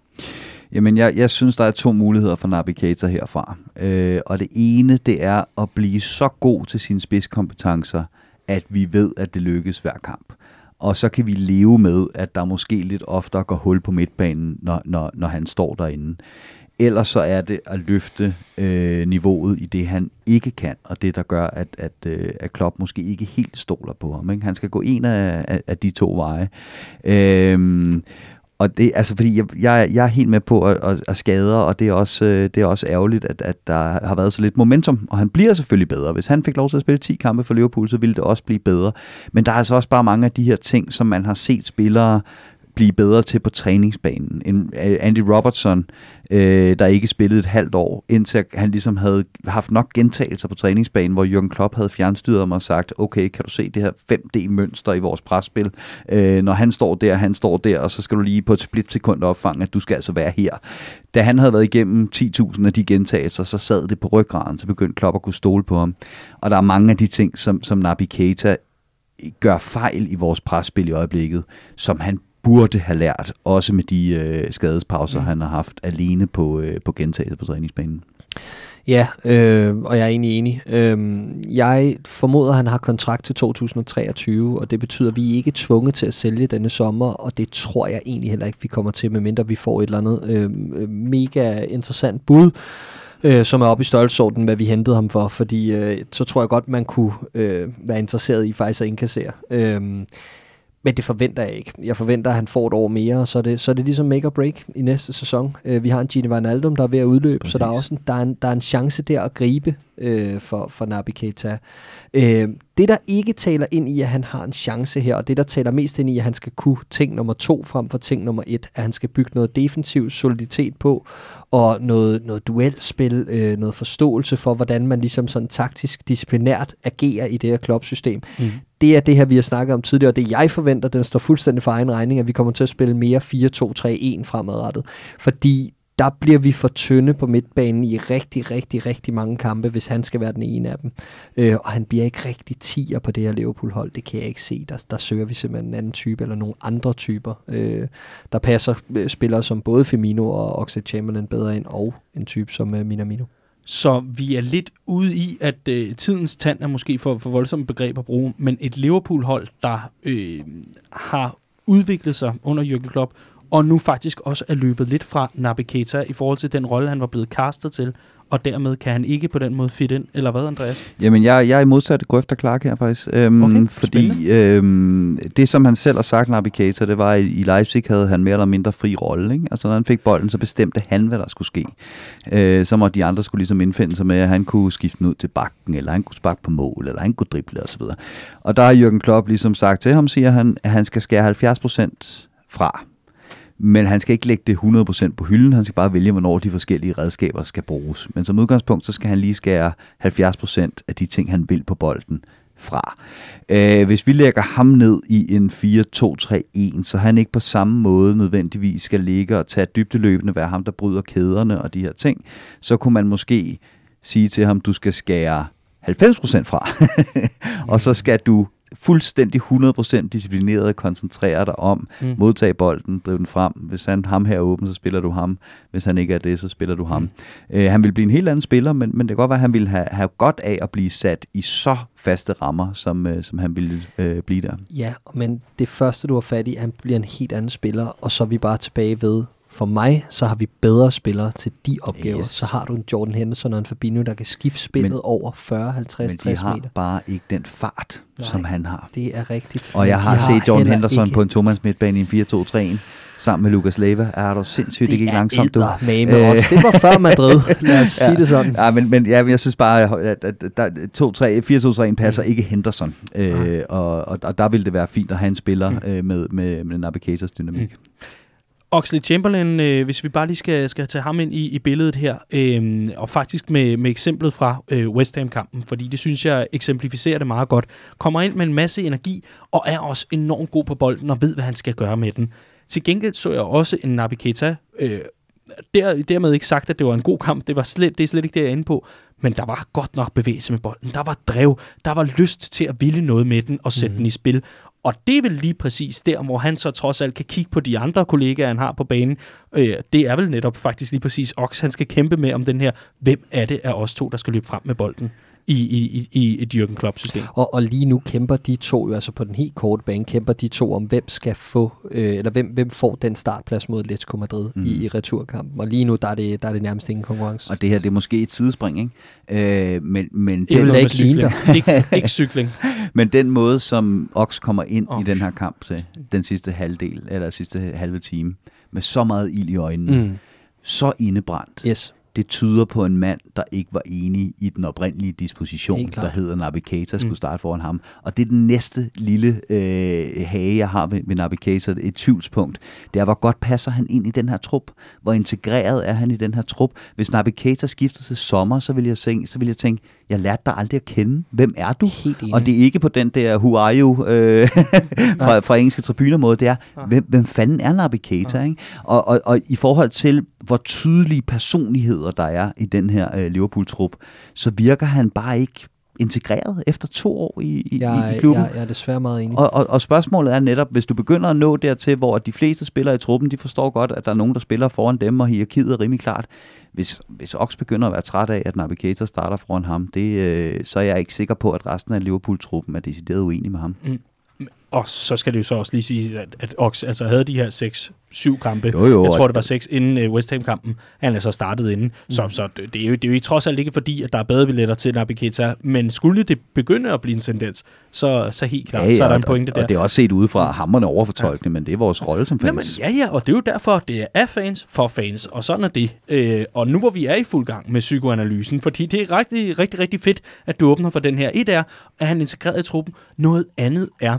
Jamen, jeg, jeg synes, der er to muligheder for Navigator herfra. Øh, og det ene, det er at blive så god til sine spidskompetencer, at vi ved, at det lykkes hver kamp. Og så kan vi leve med, at der måske lidt oftere går hul på midtbanen, når, når, når han står derinde. Ellers så er det at løfte øh, niveauet i det, han ikke kan, og det, der gør, at, at, øh, at Klopp måske ikke helt stoler på ham. Ikke? Han skal gå en af, af, af de to veje. Øh, og det, altså, fordi jeg, jeg, jeg er helt med på at, at, at skader, og det er også, øh, det er også ærgerligt, at, at der har været så lidt momentum, og han bliver selvfølgelig bedre. Hvis han fik lov til at spille 10 kampe for Liverpool, så ville det også blive bedre. Men der er altså også bare mange af de her ting, som man har set spillere blive bedre til på træningsbanen. En øh, Andy Robertson, øh, der ikke spillede et halvt år, indtil han ligesom havde haft nok gentagelser på træningsbanen, hvor Jürgen Klopp havde fjernstyret mig og sagt, okay, kan du se det her 5D-mønster i vores presspil? Øh, når han står der, han står der, og så skal du lige på et split-sekund opfange, at du skal altså være her. Da han havde været igennem 10.000 af de gentagelser, så sad det på ryggraden, så begyndte Klopp at kunne stole på ham. Og der er mange af de ting, som, som Nabi Keita gør fejl i vores presspil i øjeblikket, som han burde have lært, også med de øh, skadespauser, mm. han har haft alene på, øh, på gentagelser på træningsbanen. Ja, øh, og jeg er egentlig enig. Øh, jeg formoder, at han har kontrakt til 2023, og det betyder, at vi ikke er tvunget til at sælge denne sommer, og det tror jeg egentlig heller ikke, vi kommer til, medmindre vi får et eller andet øh, mega interessant bud øh, som er oppe i størrelsesorden, hvad vi hentede ham for, fordi øh, så tror jeg godt, man kunne øh, være interesseret i faktisk at indkassere. Øh, men det forventer jeg ikke. Jeg forventer, at han får et år mere, og så er det, så er det ligesom make or break i næste sæson. Uh, vi har en Gini Wijnaldum, der er ved at udløbe, Præcis. så der er også en, der er en, der er en chance der at gribe uh, for, for Nabi Keita. Uh, det, der ikke taler ind i, at han har en chance her, og det, der taler mest ind i, at han skal kunne ting nummer to frem for ting nummer et, at han skal bygge noget defensiv soliditet på, og noget, noget duelspil, uh, noget forståelse for, hvordan man ligesom sådan taktisk disciplinært agerer i det her klubsystem. Mm det er det her, vi har snakket om tidligere, og det jeg forventer, den står fuldstændig for egen regning, at vi kommer til at spille mere 4-2-3-1 fremadrettet. Fordi der bliver vi for tynde på midtbanen i rigtig, rigtig, rigtig mange kampe, hvis han skal være den ene af dem. Øh, og han bliver ikke rigtig tiger på det her Liverpool-hold, det kan jeg ikke se. Der, der søger vi simpelthen en anden type, eller nogle andre typer, øh, der passer øh, spillere som både Firmino og Oxlade Chamberlain bedre ind, og en type som øh, Minamino. Så vi er lidt ude i, at øh, tidens tand er måske for, for voldsomme begreb at bruge, men et Liverpool-hold, der øh, har udviklet sig under Jürgen Klopp, og nu faktisk også er løbet lidt fra Naby Keita i forhold til den rolle, han var blevet castet til, og dermed kan han ikke på den måde fit ind, eller hvad, Andreas? Jamen, jeg, jeg er i modsatte grøfter Clark her faktisk. Øhm, okay, fordi øhm, det, som han selv har sagt, Keita, det var, at i Leipzig havde han mere eller mindre fri rolle. Ikke? Altså, når han fik bolden, så bestemte han, hvad der skulle ske. Øh, så må de andre skulle ligesom indfinde sig med, at han kunne skifte den ud til bakken, eller han kunne sparke på mål, eller han kunne drible osv. Og der har Jürgen Klopp ligesom sagt til ham, siger han, at han skal skære 70% fra men han skal ikke lægge det 100% på hylden, han skal bare vælge, hvornår de forskellige redskaber skal bruges. Men som udgangspunkt, så skal han lige skære 70% af de ting, han vil på bolden fra. Øh, hvis vi lægger ham ned i en 4-2-3-1, så han ikke på samme måde nødvendigvis skal ligge og tage dybdeløbende, være ham, der bryder kæderne og de her ting, så kunne man måske sige til ham, du skal skære 90% fra, og så skal du fuldstændig 100% disciplineret koncentrere dig om, mm. modtage bolden, drive den frem. Hvis han ham her er åben, så spiller du ham. Hvis han ikke er det, så spiller du ham. Mm. Øh, han vil blive en helt anden spiller, men, men det kan godt være, at han vil have, have godt af at blive sat i så faste rammer, som, øh, som han ville øh, blive der. Ja, men det første, du har fat i, han bliver en helt anden spiller, og så er vi bare tilbage ved, for mig, så har vi bedre spillere til de opgaver. Yes. Så har du en Jordan Henderson og en Fabinho, der kan skifte spillet Men- over 40, 50, Men de 60 har meter. bare ikke den fart, Nej. som han har. Det er rigtigt. Og jeg de har set Jordan Henderson ikke- på en Thomas midtbane i en 4-2-3-1 sammen med Lukas Leiva. Er du sindssygt, det, det gik er langsomt, du. eddermame Øh. også. Det var før Madrid, lad os sige det sådan. Ja, men, men ja, men jeg synes bare, at, at, at der, 2, 3, 4 2 3 passer ikke Henderson. Øh, og, og, og, der ville det være fint at have en spiller øh, med, med, med Navigators dynamik. Oxley Chamberlain, øh, hvis vi bare lige skal, skal tage ham ind i, i billedet her, øh, og faktisk med, med eksemplet fra øh, West Ham-kampen, fordi det synes jeg eksemplificerer det meget godt, kommer ind med en masse energi, og er også enormt god på bolden, og ved, hvad han skal gøre med den. Til gengæld så jeg også en Naby Keita, øh, der, dermed ikke sagt, at det var en god kamp, det, var slet, det er slet ikke det, jeg er inde på, men der var godt nok bevægelse med bolden, der var drev, der var lyst til at ville noget med den og sætte mm. den i spil, og det er vel lige præcis der, hvor han så trods alt kan kigge på de andre kollegaer, han har på banen. Øh, det er vel netop faktisk lige præcis Ox, han skal kæmpe med om den her, hvem er det af os to, der skal løbe frem med bolden i, i, i, i et Jürgen Klopp-system. Og, og lige nu kæmper de to, jo altså på den helt korte bane, kæmper de to om, hvem skal få, øh, eller hvem, hvem får den startplads mod Atletico Madrid mm. i, i returkampen. Og lige nu, der er det, der er det nærmest ingen konkurrence. Og det her, det er måske et sidespring, ikke? Øh, men, men, Det vil ikke ligne cykling. ikke, ikke cykling. men den måde, som Ox kommer ind Ox. i den her kamp til den sidste halvdel, eller sidste halve time, med så meget ild i øjnene, Mm. så indebrændt, Yes. Det tyder på en mand, der ikke var enig i den oprindelige disposition, der hedder Navigator, skulle Mm. starte foran ham. Og det er den næste lille øh, hage, jeg har ved, ved Navigator, et tvivlspunkt. Det er, hvor godt passer han ind i den her trup? Hvor integreret er han i den her trup? Hvis Navigator skifter til sommer, så vil jeg, tænke, så vil jeg tænke, jeg lærte dig aldrig at kende. Hvem er du? Og det er ikke på den der who are you øh, fra, fra engelske tribunermåde, det er, hvem, hvem fanden er Navigator? Ikke? Og, og, og i forhold til, hvor tydelige personligheder der er i den her øh, Liverpool-trup, så virker han bare ikke integreret efter to år i, i, jeg, i klubben. jeg, jeg er desværre meget enig. Og, og, og spørgsmålet er netop, hvis du begynder at nå dertil, hvor de fleste spillere i truppen, de forstår godt, at der er nogen, der spiller foran dem, og hierarkiet er rimelig klart. Hvis, hvis Ox begynder at være træt af, at Navigator starter foran ham, det, øh, så er jeg ikke sikker på, at resten af Liverpool-truppen er decideret uenig med ham. Mm. Og så skal det jo så også lige sige, at, at Ox altså havde de her 6-7 kampe. Jo, jo, jeg tror, og- det var 6 inden uh, West Ham-kampen. Han er så startet inden. Mm. Så, så det, det, er jo, det er jo trods alt ikke fordi, at der er bedre billetter til Naby Keita. Men skulle det begynde at blive en tendens, så, så helt klart, ja, ja, så er der en pointe og, der. og det er også set udefra hammerne overfortolkning, ja. men det er vores rolle som Jamen, fans. ja, ja, og det er jo derfor, det er af fans for fans, og sådan er det. Øh, og nu hvor vi er i fuld gang med psykoanalysen, fordi det er rigtig, rigtig, rigtig fedt, at du åbner for den her. Et er, at han er integreret i truppen. Noget andet er,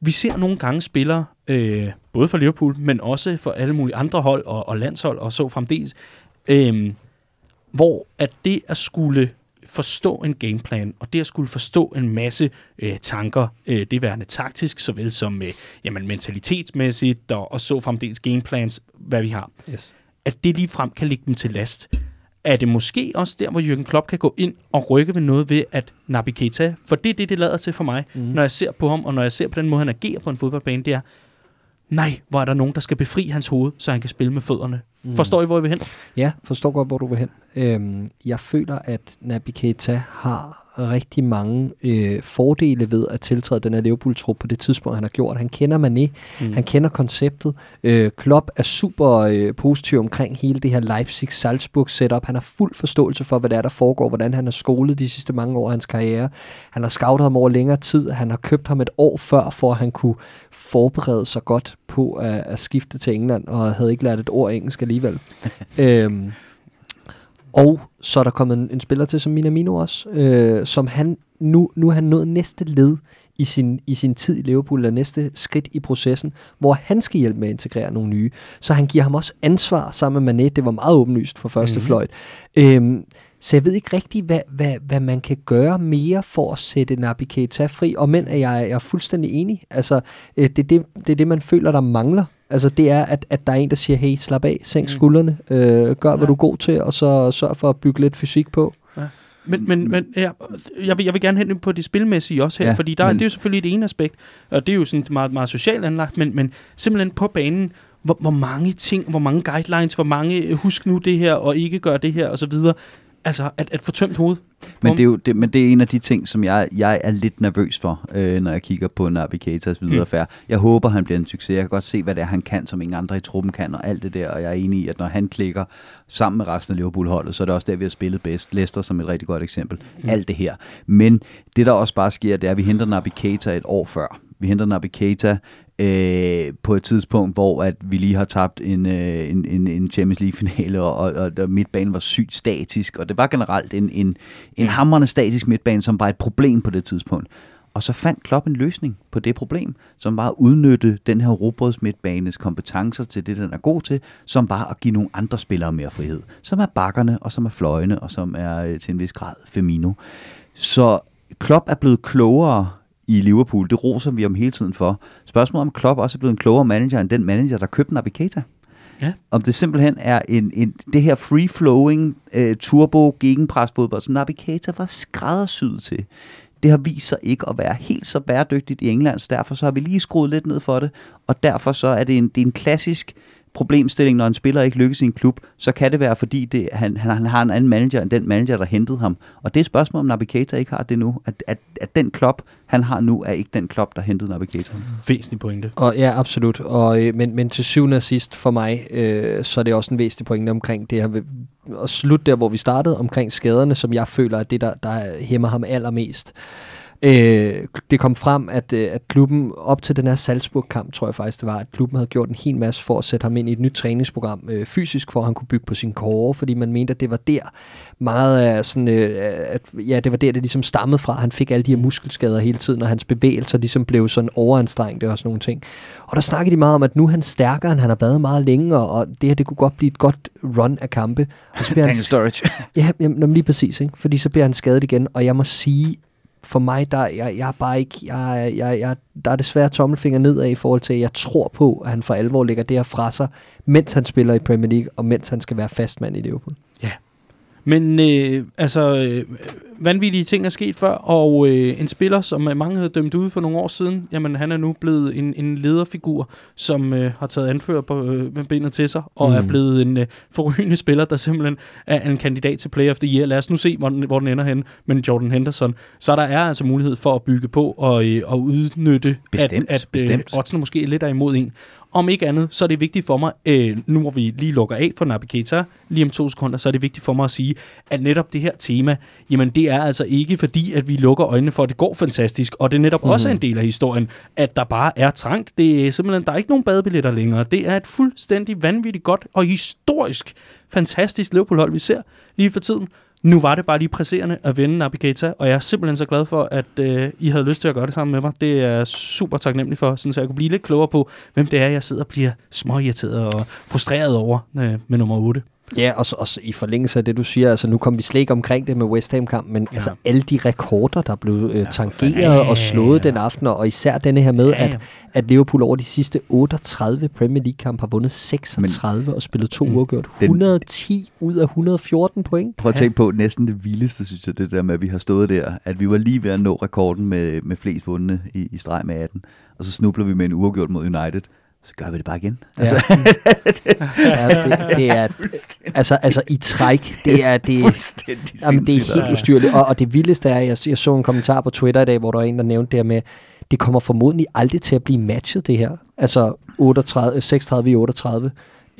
vi ser nogle gange spillere, øh, både for Liverpool, men også for alle mulige andre hold og, og landshold og så fremdeles, øh, hvor at det at skulle forstå en gameplan, og det at skulle forstå en masse øh, tanker, øh, det værende taktisk, såvel som øh, jamen, mentalitetsmæssigt, og, og så fremdeles gameplans, hvad vi har, Yes. at det lige frem kan ligge dem til last. Er det måske også der, hvor Jürgen Klopp kan gå ind og rykke ved noget ved, at Naby Keita, for det er det, det lader til for mig, mm. når jeg ser på ham, og når jeg ser på den måde, han agerer på en fodboldbane, det er, nej, hvor er der nogen, der skal befri hans hoved, så han kan spille med fødderne. Mm. Forstår I, hvor jeg vil hen? Ja, forstår godt, hvor du vil hen. Øhm, jeg føler, at Naby Keita har rigtig mange øh, fordele ved at tiltræde den her Liverpool-trup på det tidspunkt, han har gjort. Han kender Mané, mm. han kender konceptet. Øh, Klopp er super øh, positiv omkring hele det her Leipzig-Salzburg-setup. Han har fuld forståelse for, hvad der er, der foregår, hvordan han har skolet de sidste mange år af hans karriere. Han har scoutet ham over længere tid. Han har købt ham et år før, for at han kunne forberede sig godt på at, at skifte til England, og havde ikke lært et ord engelsk alligevel. øhm, og så er der kommet en, en spiller til som Minamino også, øh, som han nu, nu er han nået næste led i sin, i sin tid i Liverpool, eller næste skridt i processen, hvor han skal hjælpe med at integrere nogle nye. Så han giver ham også ansvar sammen med Mané. Det var meget åbenlyst fra første mm-hmm. fløjt. Øhm, så jeg ved ikke rigtig, hvad, hvad, hvad man kan gøre mere for at sætte Naby Keita fri. Og men er jeg, jeg er fuldstændig enig. Altså, øh, det, er det, det er det, man føler, der mangler. Altså, det er, at, at der er en, der siger, hey, slap af, sænk Mm. skuldrene, øh, gør, hvad Ja. du er god til, og så sørg for at bygge lidt fysik på. Men, men, men ja, jeg, vil, jeg vil gerne hen på det spilmæssige også her, ja, Ja, fordi der, men- det er jo selvfølgelig det ene aspekt, og det er jo sådan meget, meget socialt anlagt, men, men simpelthen på banen, hvor, hvor mange ting, hvor mange guidelines, hvor mange, øh, husk nu det her, og ikke gør det her, og så videre. Altså, at, at få tømt hovedet. Men det, er jo, det, men det er en af de ting, som jeg, jeg er lidt nervøs for, øh, når jeg kigger på Naby Keitas videre mm. færd. Jeg håber, han bliver en succes. Jeg kan godt se, hvad det er, han kan, som ingen andre i truppen kan, og alt det der. Og jeg er enig i, at når han klikker sammen med resten af Liverpool-holdet, så er det også der, vi har spillet bedst. Leicester som et rigtig godt eksempel. Mm. Alt det her. Men det, der også bare sker, det er, at vi henter Keita et år før. Vi henter Naby Keita øh, på et tidspunkt, hvor at vi lige har tabt en, øh, en, en, en Champions League-finale, og, og, og, midtbanen var sygt statisk, og det var generelt en, en, en hammerende statisk midtbane, som var et problem på det tidspunkt. Og så fandt Klopp en løsning på det problem, som var at udnytte den her robrøds midtbanes kompetencer til det, den er god til, som var at give nogle andre spillere mere frihed, som er bakkerne, og som er fløjene, og som er øh, til en vis grad Femino. Så Klopp er blevet klogere i Liverpool. Det roser vi om hele tiden for. Spørgsmålet om Klopp også er blevet en klogere manager end den manager, der købte Naby Keita. Ja. Om det simpelthen er en, en, det her free-flowing uh, turbo gegenpres fodbold, som Naby Keita var skræddersyet til. Det har vist sig ikke at være helt så bæredygtigt i England, så derfor så har vi lige skruet lidt ned for det, og derfor så er det en, det er en klassisk problemstilling, når en spiller ikke lykkes i en klub, så kan det være, fordi det, han, han, han har en anden manager end den manager, der hentede ham. Og det er et spørgsmål, om Naby Keita ikke har det nu. At, at, at den klub, han har nu, er ikke den klub, der hentede Naby Keita. Væsentlig pointe. Og ja, absolut. Og, øh, men, men til syvende og sidst for mig, øh, så er det også en væsentlig pointe omkring det her. Og slut der, hvor vi startede, omkring skaderne, som jeg føler er det, der, der hæmmer ham allermest. Øh, det kom frem, at, øh, at klubben op til den her Salzburg-kamp, tror jeg faktisk det var, at klubben havde gjort en hel masse for at sætte ham ind i et nyt træningsprogram øh, fysisk, for at han kunne bygge på sin kåre, fordi man mente, at det var der meget af sådan, øh, at, ja, det var der, det ligesom stammede fra. Han fik alle de her muskelskader hele tiden, og hans bevægelser ligesom blev sådan overanstrengte og sådan nogle ting. Og der snakkede de meget om, at nu er han stærkere, end han har været meget længe, og, det her, det kunne godt blive et godt run af kampe. Og så bliver han, Storage. ja, jamen, lige præcis, ikke? fordi så bliver han skadet igen, og jeg må sige, for mig, der jeg, jeg er bare ikke, jeg, jeg, jeg, der er desværre tommelfinger nedad i forhold til, at jeg tror på, at han for alvor lægger det her fra sig, mens han spiller i Premier League, og mens han skal være fastmand i Liverpool. Ja. Men øh, altså, øh, vanvittige ting er sket før, og øh, en spiller, som mange havde dømt ud for nogle år siden, jamen han er nu blevet en, en lederfigur, som øh, har taget anfører på øh, med benet til sig, og mm. er blevet en øh, forrygende spiller, der simpelthen er en kandidat til Player of the Year. Lad os nu se, hvor den, hvor den ender hen med Jordan Henderson. Så der er altså mulighed for at bygge på og, øh, og udnytte, bestemt, at, at bestemt. Øh, oddsene måske lidt er imod en. Om ikke andet, så er det vigtigt for mig, øh, nu hvor vi lige lukker af for Naby Keita, lige om to sekunder, så er det vigtigt for mig at sige, at netop det her tema, jamen det er altså ikke fordi, at vi lukker øjnene for, at det går fantastisk, og det er netop mm. også en del af historien, at der bare er trangt. Det er simpelthen, der er ikke nogen badebilletter længere. Det er et fuldstændig vanvittigt godt og historisk fantastisk Liverpool-hold, vi ser lige for tiden. Nu var det bare lige presserende at vende Navigator, og jeg er simpelthen så glad for, at øh, I havde lyst til at gøre det sammen med mig. Det er super taknemmelig for, så jeg kunne blive lidt klogere på, hvem det er, jeg sidder og bliver småirriteret og frustreret over øh, med nummer 8. Ja, og, så, og så i forlængelse af det, du siger, altså nu kom vi slet ikke omkring det med West Ham-kamp, men ja. altså alle de rekorder, der blev øh, tangeret ja, ja, ja, og slået den aften, og især denne her med, ja, ja. At, at Liverpool over de sidste 38 Premier League-kamp har vundet 36 men, og spillet to mm, uafgjort. 110 ud af 114 point. Prøv at tænke på næsten det vildeste, synes jeg, det der med, at vi har stået der, at vi var lige ved at nå rekorden med, med flest vundne i, i streg med 18, og så snubler vi med en uafgjort mod United så gør vi det bare igen. Ja. Altså, ja, det, det er, altså, altså i træk, det er, det, jamen, det er helt ustyrligt. Og, og det vildeste er, jeg, jeg så en kommentar på Twitter i dag, hvor der var en, der nævnte det her med, det kommer formodentlig aldrig til at blive matchet, det her. Altså 38, 36 i 38.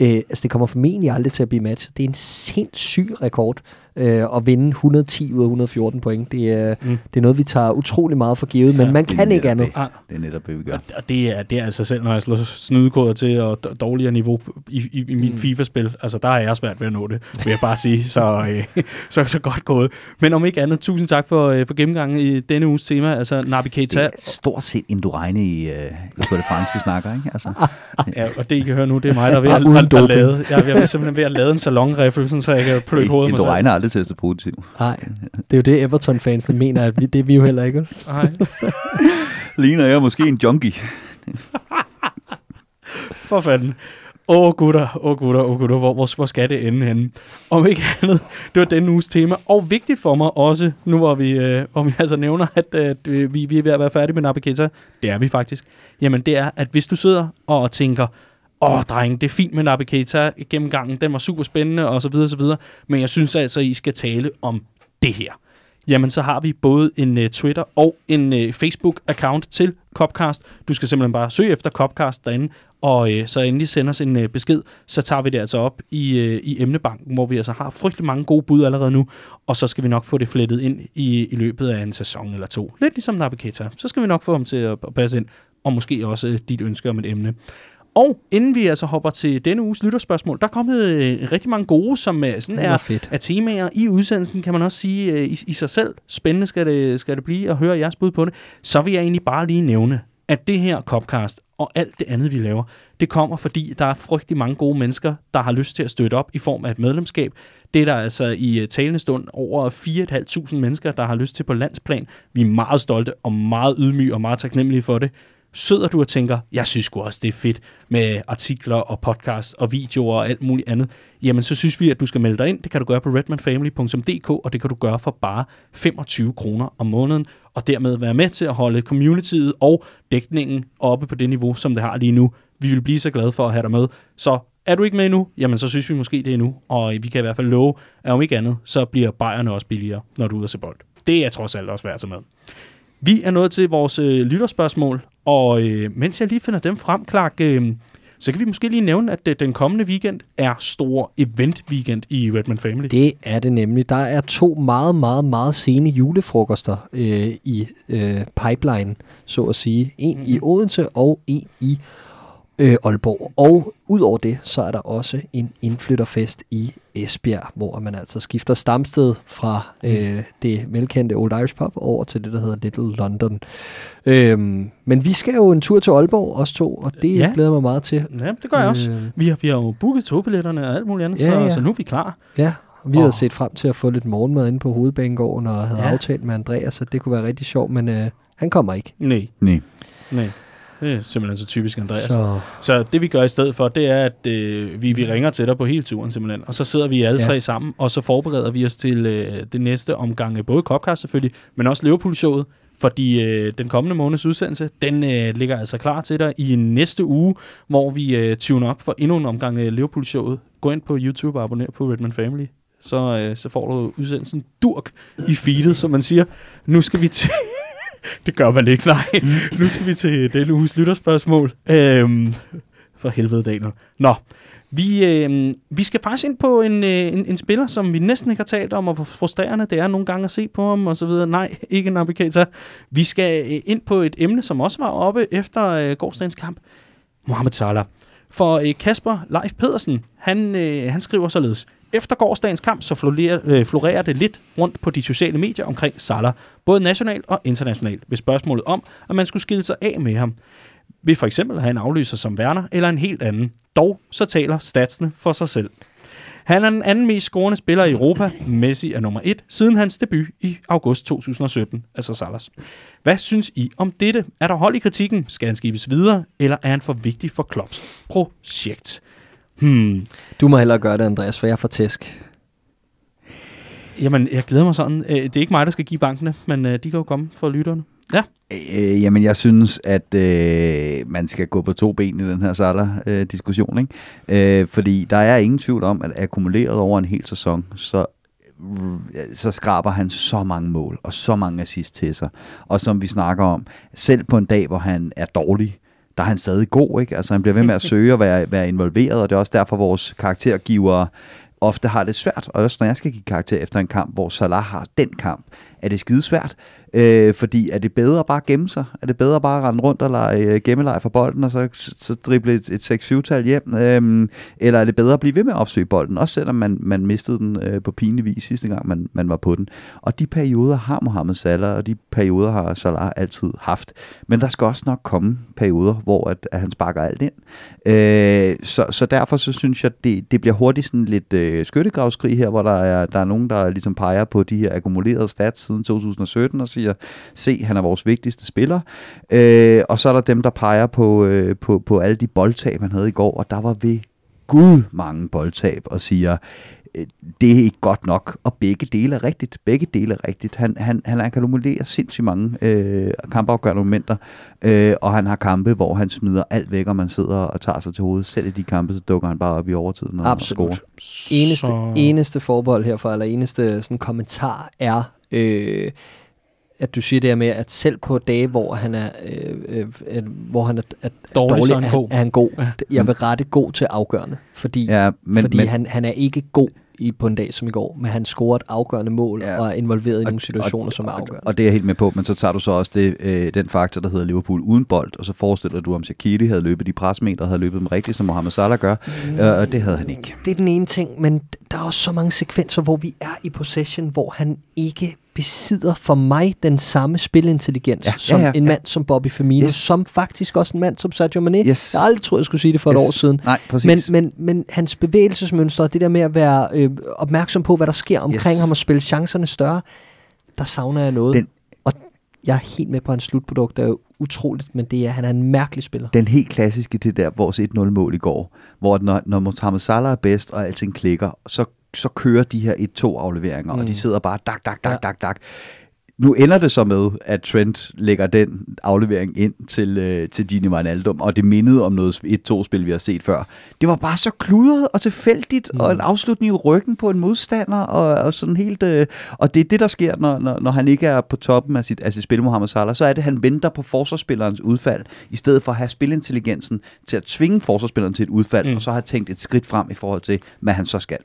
Øh, altså det kommer formentlig aldrig til at blive matchet. Det er en sindssyg rekord øh, at vinde 110 ud af 114 point. Det er, mm. det er noget, vi tager utrolig meget for givet, ja, men man kan ikke andet. Det. det er netop det, vi gør. Og det er, det er altså selv, når jeg slår snydekoder til og dårligere niveau i, i, i min mm. FIFA-spil, altså der er jeg svært ved at nå det, vil jeg bare sige. Så, øh, så, så godt gået. Men om ikke andet, tusind tak for, øh, for gennemgangen i denne uges tema, altså Naby Keita. Det er stort set Induraine i, øh, i Tour de France, vi snakker, ikke? Altså. ja, og det I kan høre nu, det er mig, der er ved at, at, at, lave, jeg, jeg er simpelthen ved at lave en salonriffel, så jeg kan pløkke hovedet mig selv. Induraine aldrig testet positiv. Nej, det er jo det, Everton-fansene mener, at vi, det er vi jo heller ikke. Nej. Ligner jeg måske en junkie. For fanden. Åh oh, gutter, åh oh, gutter, åh oh, gutter, hvor, hvor, hvor skal det ende henne? Om ikke andet, det var denne uges tema, og vigtigt for mig også, nu hvor vi, øh, hvor vi altså nævner, at, øh, vi, vi er ved at være færdige med Naby Keita, det er vi faktisk, jamen det er, at hvis du sidder og tænker, åh oh, dreng, det er fint med Nabi Keita gennemgangen, den var super spændende, og så videre, og så videre, men jeg synes altså, I skal tale om det her. jamen så har vi både en uh, Twitter og en uh, Facebook-account til Copcast. Du skal simpelthen bare søge efter Copcast derinde, og øh, så endelig sender os en øh, besked, så tager vi det altså op i, øh, i emnebanken, hvor vi altså har frygtelig mange gode bud allerede nu, og så skal vi nok få det flettet ind i, i løbet af en sæson eller to. Lidt ligesom Navigator. Så skal vi nok få ham til at, at passe ind, og måske også dit ønske om et emne. Og inden vi altså hopper til denne uges lytterspørgsmål, der er kommet øh, rigtig mange gode, som øh, sådan er, fedt. er temaer i udsendelsen, kan man også sige øh, i, i sig selv. Spændende skal det, skal det blive at høre jeres bud på det. Så vil jeg egentlig bare lige nævne, at det her Copcast og alt det andet, vi laver, det kommer, fordi der er frygtelig mange gode mennesker, der har lyst til at støtte op i form af et medlemskab. Det er der altså i øh, talende stund over 4.500 mennesker, der har lyst til på landsplan. Vi er meget stolte og meget ydmyge og meget taknemmelige for det. Sidder du og tænker, jeg synes sgu også, det er fedt med artikler og podcast og videoer og alt muligt andet, jamen så synes vi, at du skal melde dig ind. Det kan du gøre på redmanfamily.dk, og det kan du gøre for bare 25 kroner om måneden, og dermed være med til at holde communityet og dækningen oppe på det niveau, som det har lige nu. Vi vil blive så glade for at have dig med. Så er du ikke med endnu, jamen så synes vi måske det er nu, og vi kan i hvert fald love, at om ikke andet, så bliver bajerne også billigere, når du er ude at se bold. Det er trods alt også værd at tage med. Vi er nået til vores øh, lytterspørgsmål, og øh, mens jeg lige finder dem frem, Clark, øh, så kan vi måske lige nævne, at øh, den kommende weekend er stor event-weekend i Redman Family. Det er det nemlig. Der er to meget, meget, meget sene julefrokoster øh, i øh, pipeline, så at sige. En mm-hmm. i Odense og en i øh, Aalborg. Og udover det, så er der også en indflytterfest i Esbjerg, hvor man altså skifter stamsted fra øh, det velkendte Old Irish Pub over til det, der hedder Little London. Øhm, men vi skal jo en tur til Aalborg, os to, og det Ja. glæder jeg mig meget til. Ja, det gør jeg også. Øh, Vi har, vi har jo booket togbilletterne og alt muligt andet, Ja, så, ja. så nu er vi klar. Ja, vi havde Åh. set frem til at få lidt morgenmad inde på hovedbanegården, og havde Ja. ja. aftalt med Andreas, så det kunne være rigtig sjovt, men øh, han kommer ikke. Nej, Nej. nej. Det er simpelthen så typisk Andreas. Så. Så det vi gør i stedet for, det er, at øh, vi, vi ringer til dig på hele turen simpelthen, og så sidder vi alle Ja. tre sammen, og så forbereder vi os til øh, det næste omgang, øh, både Copcast selvfølgelig, men også Liverpool-showet, fordi øh, den kommende måneds udsendelse, den øh, ligger altså klar til dig i næste uge, hvor vi øh, tuner op for endnu en omgang øh, Liverpool-showet. Gå ind på YouTube og abonner på Redman Family, så, øh, så får du udsendelsen durk i feedet, som man siger. Nu skal vi til... det gør man ikke, nej. nu skal vi til denne uges lytterspørgsmål. Øhm, for helvede, Daniel. Nå, vi, øh, vi skal faktisk ind på en, øh, en, en spiller, som vi næsten ikke har talt om, og hvor frustrerende det er nogle gange at se på ham, og så videre. Nej, ikke Navigator. Vi skal øh, ind på et emne, som også var oppe efter øh, gårdsdagens kamp. Mohamed Salah. For øh, Kasper Leif Pedersen, han, øh, han skriver således. Efter gårdsdagens kamp, så florerer, øh, florerer det lidt rundt på de sociale medier omkring Salah, både nationalt og internationalt, ved spørgsmålet om, at man skulle skille sig af med ham. Ved for eksempel have en afløser som Werner eller en helt anden. Dog så taler statsene for sig selv. Han er den anden mest scorende spiller i Europa. Messi er nummer et, siden hans debut i august 2017, altså Salas. Hvad synes I om dette? Er der hold i kritikken? Skal han skibes videre? Eller er han for vigtig for Klopps projekt? Hmm. du må hellere gøre det, Andreas, for jeg er for tæsk. Jamen, jeg glæder mig sådan. Øh, Det er ikke mig, der skal give bankene, men øh, de kan jo komme for lytterne. Ja. Øh, jamen, jeg synes, at øh, man skal gå på to ben i den her Salah-diskussion. ikke? Øh, fordi der er ingen tvivl om, at akkumuleret over en hel sæson, så så skraber han så mange mål og så mange assist til sig. Og som vi snakker om, selv på en dag, hvor han er dårlig, der er han stadig god, ikke? Altså han bliver ved med at søge og være, være involveret, og det er også derfor, vores karaktergivere ofte har det svært. Og også når jeg skal give karakter efter en kamp, hvor Salah har den kamp, er det skidesvært. Øh, fordi er det bedre bare at gemme sig? Er det bedre bare at rende rundt og lege øh, gemmeleje for bolden, og så, så drible et, et 6-7-tal hjem? Øh, eller er det bedre at blive ved med at opsøge bolden, også selvom man, man mistede den øh, på pinlig vis sidste gang, man, man var på den? Og de perioder har Mohamed Salah, og de perioder har Salah altid haft. Men der skal også nok komme perioder, hvor at, at han sparker alt ind. Øh, så, så derfor så synes jeg, det, det bliver hurtigt sådan lidt øh, skyttegravskrig her, hvor der er, der er nogen, der ligesom peger på de her akkumulerede stats siden 2017 og siger, se, han er vores vigtigste spiller. Øh, og så er der dem, der peger på, øh, på, på alle de boldtab, han havde i går, og der var ved gud mange boldtab, og siger, øh, det er ikke godt nok, og begge dele er rigtigt. Begge dele er rigtigt. Han, han, han akkumulerer sindssygt mange øh, kampafgørende momenter, øh, og han har kampe, hvor han smider alt væk, og man sidder og tager sig til hovedet. Selv i de kampe, så dukker han bare op i overtiden og, og Absolut. scorer. Eneste, Så- eneste forbehold herfra, eller eneste sådan kommentar er, Øh, at du siger det her med, at selv på dage, hvor han er, øh, øh, hvor han er, er Dårlig, dårlig, så er han god. er han god. Ja. Jeg vil rette god til afgørende, fordi, Ja, men, fordi men, han, han er ikke god i, på en dag som i går, men han scorer et afgørende mål Ja. og er involveret i Og- nogle situationer, som er og, afgørende. og det er jeg helt med på, men så tager du så også det, øh, den faktor, der hedder Liverpool uden bold, og så forestiller du, om Shaqiri havde løbet de presmeter, havde løbet dem rigtigt, som Mohamed Salah gør, Mm. øh, og det havde han ikke. Det er den ene ting, men der er også så mange sekvenser, hvor vi er i possession, hvor han ikke besidder for mig den samme spilintelligens Ja, som ja, ja, en mand som Bobby Firmino, Yes. som faktisk også en mand som Sadio Mane. Yes. Jeg aldrig troet, jeg skulle sige det for yes. et år siden. Nej, præcis. Men, men, men hans bevægelsesmønstre, det der med at være øh, opmærksom på, hvad der sker omkring Yes. ham og spille chancerne større, der savner jeg noget. Den- og jeg er helt med på hans slutprodukt, det er jo utroligt, men det er, han er en mærkelig spiller. den helt klassiske, det der vores 1-0-mål i går, hvor når, når Mohamed Salah er bedst, og alting klikker, så, så kører de her 1-2-afleveringer, mm. og de Mm. sidder bare dak, dak, dak, Ja. dak, dak. Nu ender det så med, at Trent lægger den aflevering ind til, øh, til Gini Wijnaldum, og det mindede om noget 1-2-spil, vi har set før. Det var bare så kludret og tilfældigt, mm. og en afslutning i ryggen på en modstander, og, og sådan helt... Øh, og det er det, der sker, når, når, når han ikke er på toppen af sit, af sit spil, Mohamed Salah, så er det, at han venter på forsvarsspillerens udfald, i stedet for at have spilintelligensen til at tvinge forsvarsspilleren til et udfald, Mm. mm. og så have tænkt et skridt frem i forhold til, hvad han så skal.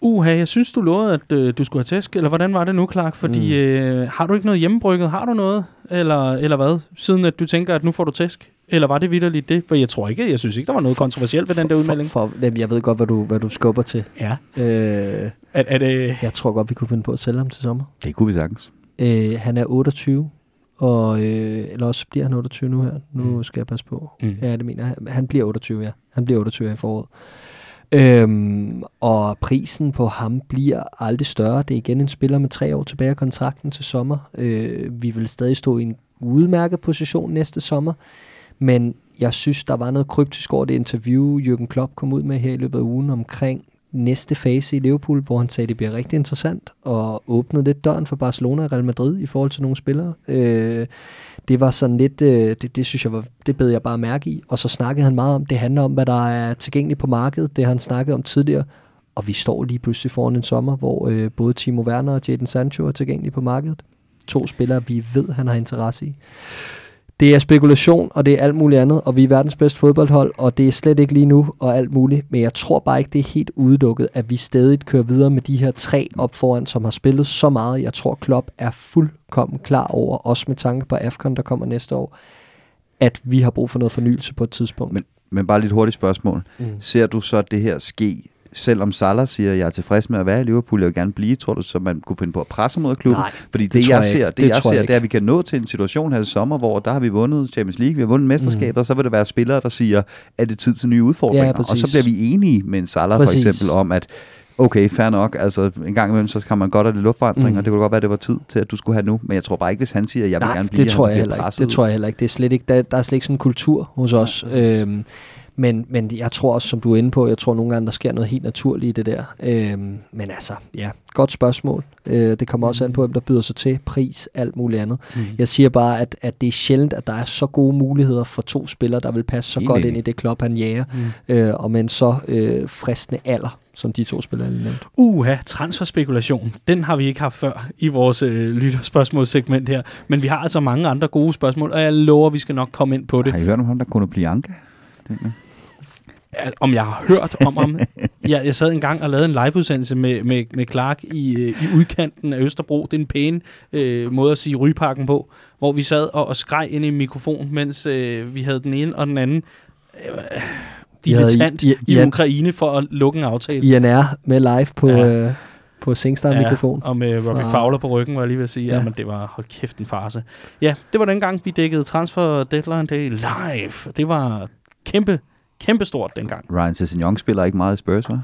Uha, jeg synes, du lovede, at øh, du skulle have tæsk, eller hvordan var det nu, Clark? Fordi mm. øh, har du ikke noget hjemmebrygget? Har du noget? Eller, eller hvad? Siden at du tænker, at nu får du tæsk? Eller var det vidderligt det? For jeg tror ikke, jeg synes ikke, der var noget kontroversielt ved den der udmelding. For, for, jamen, jeg ved godt, hvad du, hvad du skubber til. Ja. Øh, Er, er det... jeg tror godt, vi kunne finde på at sælge ham til sommer. Det kunne vi sagtens. Øh, han er 28, og, øh, eller også bliver han 28 nu her. Nu Mm. skal jeg passe på. Mm. Mm. Ja, det mener jeg. Han bliver 28, ja. Han bliver 28 her i foråret. Øhm, og prisen på ham bliver aldrig større. Det er igen en spiller med tre år tilbage af kontrakten til sommer. Øh, vi vil stadig stå i en udmærket position næste sommer. Men jeg synes, der var noget kryptisk over det interview, Jürgen Klopp kom ud med her i løbet af ugen omkring næste fase i Liverpool, hvor han sagde, at det bliver rigtig interessant, og åbnede lidt døren for Barcelona og Real Madrid i forhold til nogle spillere. Øh, det var sådan lidt, øh, det, det synes jeg var, det bed jeg bare mærke i. Og så snakkede han meget om, det handler om, hvad der er tilgængeligt på markedet, det han snakkede om tidligere. Og vi står lige pludselig foran en sommer, hvor øh, både Timo Werner og Jadon Sancho er tilgængelige på markedet. To spillere, vi ved, han har interesse i. Det er spekulation, og det er alt muligt andet, og vi er verdens bedste fodboldhold, og det er slet ikke lige nu, og alt muligt. Men jeg tror bare ikke, det er helt udelukket, at vi stadig kører videre med de her tre op foran, som har spillet så meget. Jeg tror, Klopp er fuldkommen klar over, også med tanke på AFCON, der kommer næste år, at vi har brug for noget fornyelse på et tidspunkt. Men, men bare lidt hurtigt spørgsmål. mm. Ser du så det her ske, selvom Salah siger, at jeg er tilfreds med at være i Liverpool, jeg vil gerne blive, tror du så, man kunne finde på at presse mod klubben? Nej, Fordi det, det jeg, jeg ser, det, Det jeg jeg ser, det er, at vi kan nå til en situation her i sommer, hvor der har vi vundet Champions League, vi har vundet mesterskaber, mm. så vil det være spillere, der siger, at det er tid til nye udfordringer. Ja, og så bliver vi enige med en Salah Præcis. for eksempel om, at okay, fair nok, altså en gang imellem, så kan man godt have lidt luftforandring, Mm. og det kunne godt være, at det var tid til, at du skulle have nu, men jeg tror bare ikke, hvis han siger, at jeg vil Nej, gerne blive, det tror jeg heller ikke. Det tror jeg heller ikke. Det er slet ikke, der, der er slet ikke sådan en kultur hos os. Øhm, men, men jeg tror også, som du er inde på, jeg tror nogle gange, der sker noget helt naturligt i det der. Øhm, men altså, ja, godt spørgsmål. Øh, det kommer også an på, hvem der byder sig til, pris, alt muligt andet. Mm. Jeg siger bare, at, at det er sjældent, at der er så gode muligheder for to spillere, der vil passe så Helt godt ind i det klub, han jager, Mm. øh, og med en så øh, fristende alder, som de to spillere lige nævnt. Uha, transferspekulation. Den har vi ikke haft før i vores øh, lytterspørgsmålssegment her. Men vi har altså mange andre gode spørgsmål, og jeg lover, vi skal nok komme ind på det. Har I hørt om ham, der kunne blive Anka? At- Om jeg har hørt om ham. jeg, jeg sad engang og lavede en liveudsendelse med, med, med Clark i, øh, i udkanten af Østerbro. Det er en pæn øh, måde at sige rygeparken på. Hvor vi sad og, og skreg ind i en mikrofon, mens øh, vi havde den ene og den anden øh, dilettant I- i, I- i, Ukraine for at lukke en aftale. INR med live på, Ja. øh, på Singstar-mikrofon. og med Robbie Fra- Fowler på ryggen, var jeg lige ved at sige. Ja. Ja. Jamen, det var, hold kæft, en farse. Ja, det var dengang, vi dækkede Transfer Deadline Day live. Det var kæmpe, kæmpe stort dengang. Ryan Sessegnon spiller ikke meget i Spurs, hva'?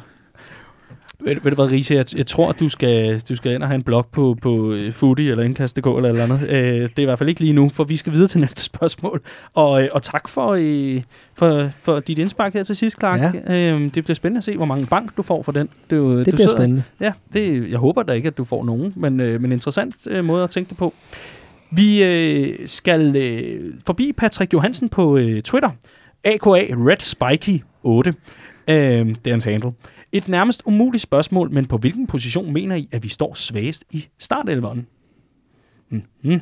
Ved, ved du hvad, Riese, jeg, jeg tror, at du skal, du skal ind og have en blog på, på øh, Foodie eller Indkast.dk eller et eller andet. Øh, det er i hvert fald ikke lige nu, for vi skal videre til næste spørgsmål. Og, øh, og tak for, øh, for, for dit indspark her til sidst, Clark. Øh, det bliver spændende at se, hvor mange bank du får for den. Du, Det du bliver sidder- spændende. Ja, det, jeg håber da ikke, at du får nogen, men, øh, men interessant øh, måde at tænke det på. Vi øh, skal øh, forbi Patrick Johansen på øh, Twitter. AKA Red Spiky 8. Øh, det er hans handle. Et nærmest umuligt spørgsmål, men på hvilken position mener I, at vi står svagest i startelveren? Mm-hmm.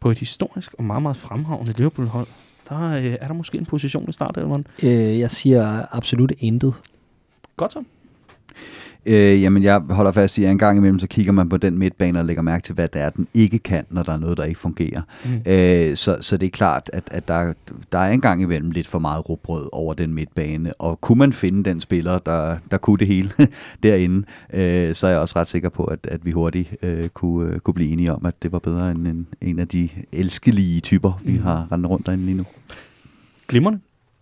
På et historisk og meget, meget fremragende Liverpool-hold, der øh, er der måske en position i startelveren. Øh, jeg siger absolut intet. Godt så. Øh, jamen, jeg holder fast i, at en gang imellem, så kigger man på den midtbane og lægger mærke til, hvad det er, den ikke kan, når der er noget, der ikke fungerer. Mm. Øh, så, så det er klart, at, at der, der er en gang imellem lidt for meget rugbrød over den midtbane, og kunne man finde den spiller, der, der kunne det hele derinde, øh, så er jeg også ret sikker på, at, at vi hurtigt øh, kunne, øh, kunne blive enige om, at det var bedre end en, en af de elskelige typer, vi Mm. har rendt rundt derinde lige nu. Glimrende.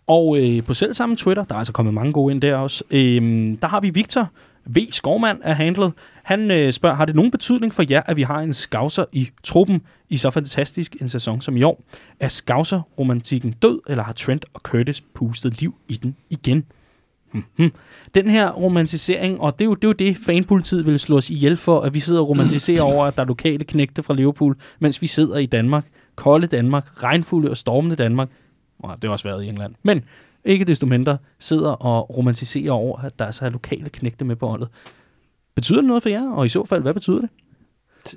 Og øh, på selv samme Twitter, der er altså kommet mange gode ind der også, øh, der har vi Victor V. Skovmand er handlet. Han øh, spørger, har det nogen betydning for jer, at vi har en skavser i truppen i så fantastisk en sæson som i år? Er skavser-romantikken død, eller har Trent og Curtis pustet liv i den igen? Mm-hmm. Den her romantisering, og det er, jo, det er jo det, fanpolitiet vil slå os ihjel for, at vi sidder og romantiserer over, at der er lokale knægte fra Liverpool, mens vi sidder i Danmark, kolde Danmark, regnfulde og stormende Danmark. Og det har også været i England. Men ikke desto mindre sidder og romantiserer over, at der er er lokale knægte med på holdet. Betyder det noget for jer? Og i så fald, hvad betyder det?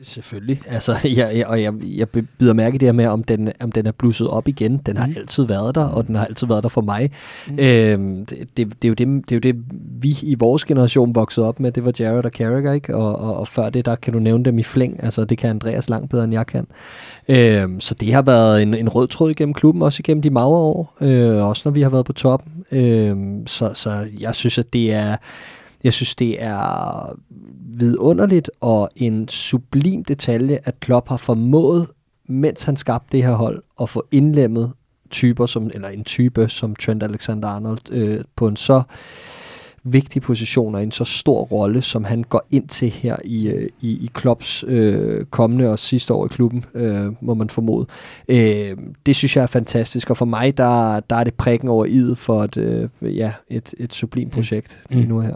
Selvfølgelig. Altså, jeg, jeg, og jeg, jeg bider mærke i det her med, om den, om den er blusset op igen. Den har Mm. altid været der, og den har altid været der for mig. Mm. Øhm, det, det, det, er jo det, det er jo det, vi i vores generation voksede op med. Det var Jared og Carragher, ikke? Og, og, og før det, der kan du nævne dem i flæng. Altså, det kan Andreas langt bedre, end jeg kan. Øhm, så det har været en, en rød tråd igennem klubben, også igennem de magre år. Øh, også når vi har været på toppen. Øhm, så, så jeg synes, at det er... Jeg synes, det er vidunderligt og en sublim detalje, at Klopp har formået, mens han skabte det her hold, at få indlemmet typer som, eller en type som Trent Alexander-Arnold øh, på en så vigtig position og en så stor rolle, som han går ind til her i, øh, i, i Klopps øh, kommende og sidste år i klubben, øh, må man formode. Øh, det synes jeg er fantastisk, og for mig, der, der er det prikken over idet for et, øh, ja, et, et sublim projekt Mm. lige nu her.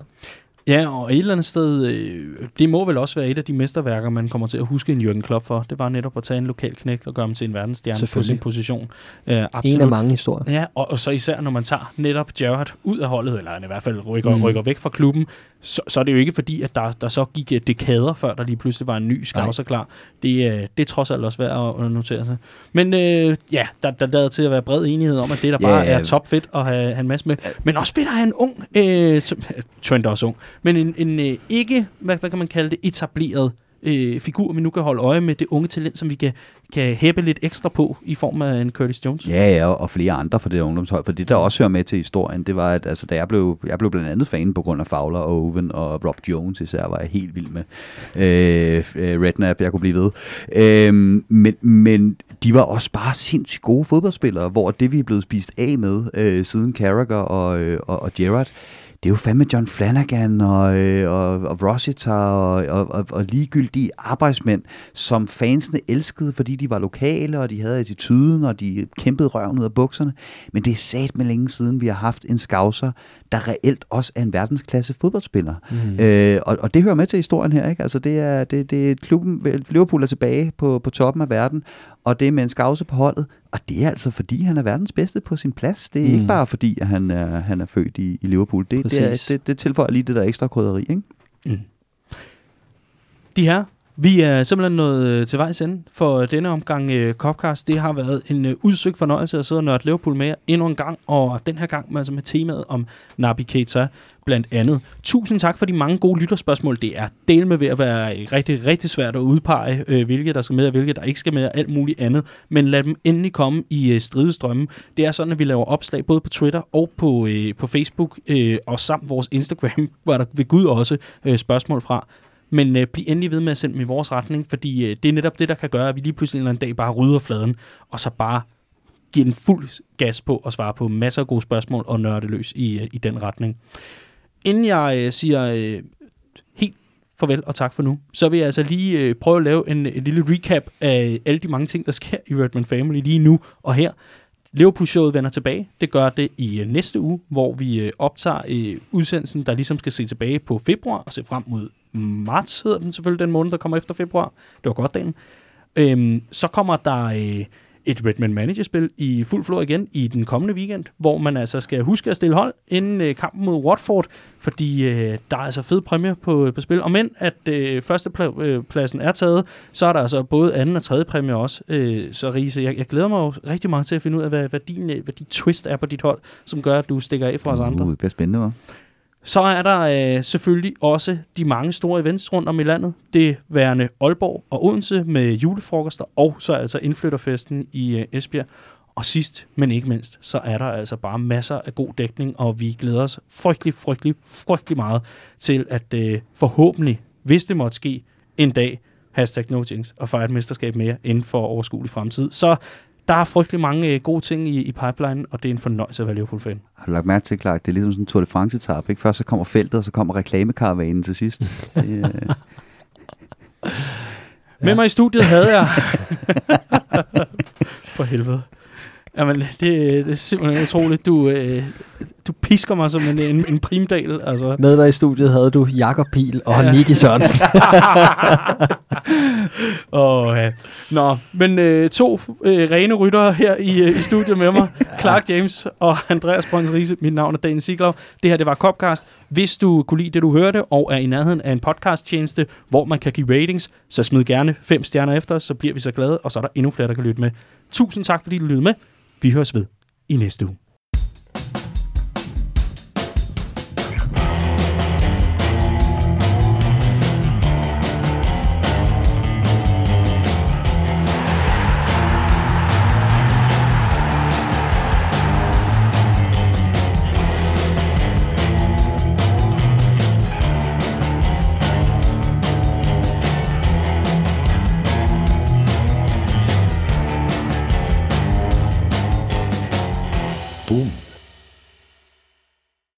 Ja, og et eller andet sted, øh, det må vel også være et af de mesterværker, man kommer til at huske en Jürgen Klopp for. Det var netop at tage en lokal knægt og gøre ham til en verdensstjerne på sin position. Øh, En af mange historier. Ja, og, og så især når man tager netop Gerrard ud af holdet, eller han i hvert fald rykker. Mm. rykker væk fra klubben, så, så er det jo ikke fordi, at der, der så gik øh, dekader, før der lige pludselig var en ny skavser klar. Det, øh, det er trods alt også værd at, at notere sig. Men øh, ja, der, der lader til at være bred enighed om, at det der Ja, bare er topfedt at have, have en masse med. Men også fedt at have en ung, øh, som, Trent er også ung, men en, en øh, ikke, hvad, hvad kan man kalde det, etableret øh, figur, vi nu kan holde øje med, det unge talent, som vi kan, kan hæppe lidt ekstra på i form af en Curtis Jones. Ja, ja, og flere andre for det ungdomshold. For det, der også hører med til historien, det var, at altså, da jeg blev, jeg blev blandt andet fan på grund af Fowler og Owen og Rob Jones især, var jeg helt vild med. Øh, øh, Redknapp, jeg kunne blive ved. Øh, men, men de var også bare sindssygt gode fodboldspillere, hvor det, vi er blevet spist af med øh, siden Carragher og, øh, og, og Gerrard, det er jo fandme John Flanagan og, øh, og, og Rossiter og, og, og, og ligegyldige arbejdsmænd, som fansene elskede, fordi de var lokale, og de havde attituden, og de kæmpede røven ud af bukserne. Men det er sat med længe siden, vi har haft en skavser, der reelt også er en verdensklasse fodboldspiller. Mm. Øh, og, og det hører med til historien her, ikke? Altså det er, det, det er klubben, Liverpool er tilbage på, på toppen af verden, og det er med en skavse på holdet, og det er altså fordi, han er verdens bedste på sin plads. Det er mm. ikke bare fordi, at han er, han er født i, i Liverpool. Det, det, er, det, det tilføjer lige det der ekstra krydderi, ikke? Mm. De her, vi er simpelthen nået øh, til vejs ende for denne omgang øh, Copcast. Det har været en øh, udsøgt fornøjelse at sidde og nørde Liverpool med jer endnu en gang, og den her gang med, altså med temaet om Nabi Keita blandt andet. Tusind tak for de mange gode lytterspørgsmål. Det er del med ved at være rigtig, rigtig svært at udpege, øh, hvilke der skal med og hvilke der ikke skal med og alt muligt andet. Men lad dem endelig komme i øh, stridestrømmen. Det er sådan, at vi laver opslag både på Twitter og på, øh, på Facebook øh, og samt vores Instagram, hvor der ved Gud også øh, spørgsmål fra. Men øh, bliv endelig ved med at sende dem i vores retning, fordi øh, det er netop det, der kan gøre, at vi lige pludselig en eller anden dag bare rydder fladen, og så bare giver den fuld gas på og svare på masser af gode spørgsmål og nørde løs i, øh, i den retning. Inden jeg øh, siger øh, helt farvel og tak for nu, så vil jeg altså lige øh, prøve at lave en, en lille recap af alle de mange ting, der sker i Redman Family lige nu og her. Liverpool-showet vender tilbage. Det gør det i øh, næste uge, hvor vi øh, optager øh, udsendelsen, der ligesom skal se tilbage på februar og se frem mod marts, hedder den selvfølgelig, den måned, der kommer efter februar. Det var godt, dagen. Øhm, så kommer der øh, et Redman Manager-spil i fuld flor igen i den kommende weekend, hvor man altså skal huske at stille hold inden øh, kampen mod Watford, fordi øh, der er altså fed præmie på, øh, på spil. Og men at øh, førstepladsen øh, er taget, så er der altså både anden og tredje præmie også. Øh, så Riese, jeg, jeg glæder mig jo rigtig meget til at finde ud af, hvad, hvad, din, øh, hvad din twist er på dit hold, som gør, at du stikker af fra os andre. Uh, det bliver spændende, hva'? Så er der øh, selvfølgelig også de mange store events rundt om i landet. Det værende Aalborg og Odense med julefrokoster, og så altså indflytterfesten i øh, Esbjerg. Og sidst, men ikke mindst, så er der altså bare masser af god dækning, og vi glæder os frygtelig, frygtelig, frygtelig meget til at øh, forhåbentlig, hvis det måtte ske en dag, hashtag no jinx, og fejre et mesterskab mere inden for overskuelig fremtid. Så der er frygtelig mange øh, gode ting i, i pipeline, og det er en fornøjelse at være Liverpool-fan. Har du lagt mærke til, Clark, det er ligesom sådan en Tour de France-etap, ikke? Først så kommer feltet, og så kommer reklamekaravanen til sidst. det, øh, Med mig i studiet havde jeg... For helvede. Jamen, det, det er simpelthen utroligt. Du, øh, du pisker mig som en, en, en primdal. Altså. Med dig i studiet havde du Jakob Pil og ja. Nicky Sørensen. oh, ja. Nå, men øh, to øh, rene ryttere her i, øh, i studiet med mig. Clark James og Andreas Brøns Riese. Mit navn er Daniel Siglov. Det her, det var Copcast. Hvis du kunne lide det, du hørte, og er i nærheden af en podcast-tjeneste, hvor man kan give ratings, så smid gerne fem stjerner efter os, så bliver vi så glade, og så er der endnu flere, der kan lytte med. Tusind tak, fordi du lyttede med. Vi høres ved i næste uge.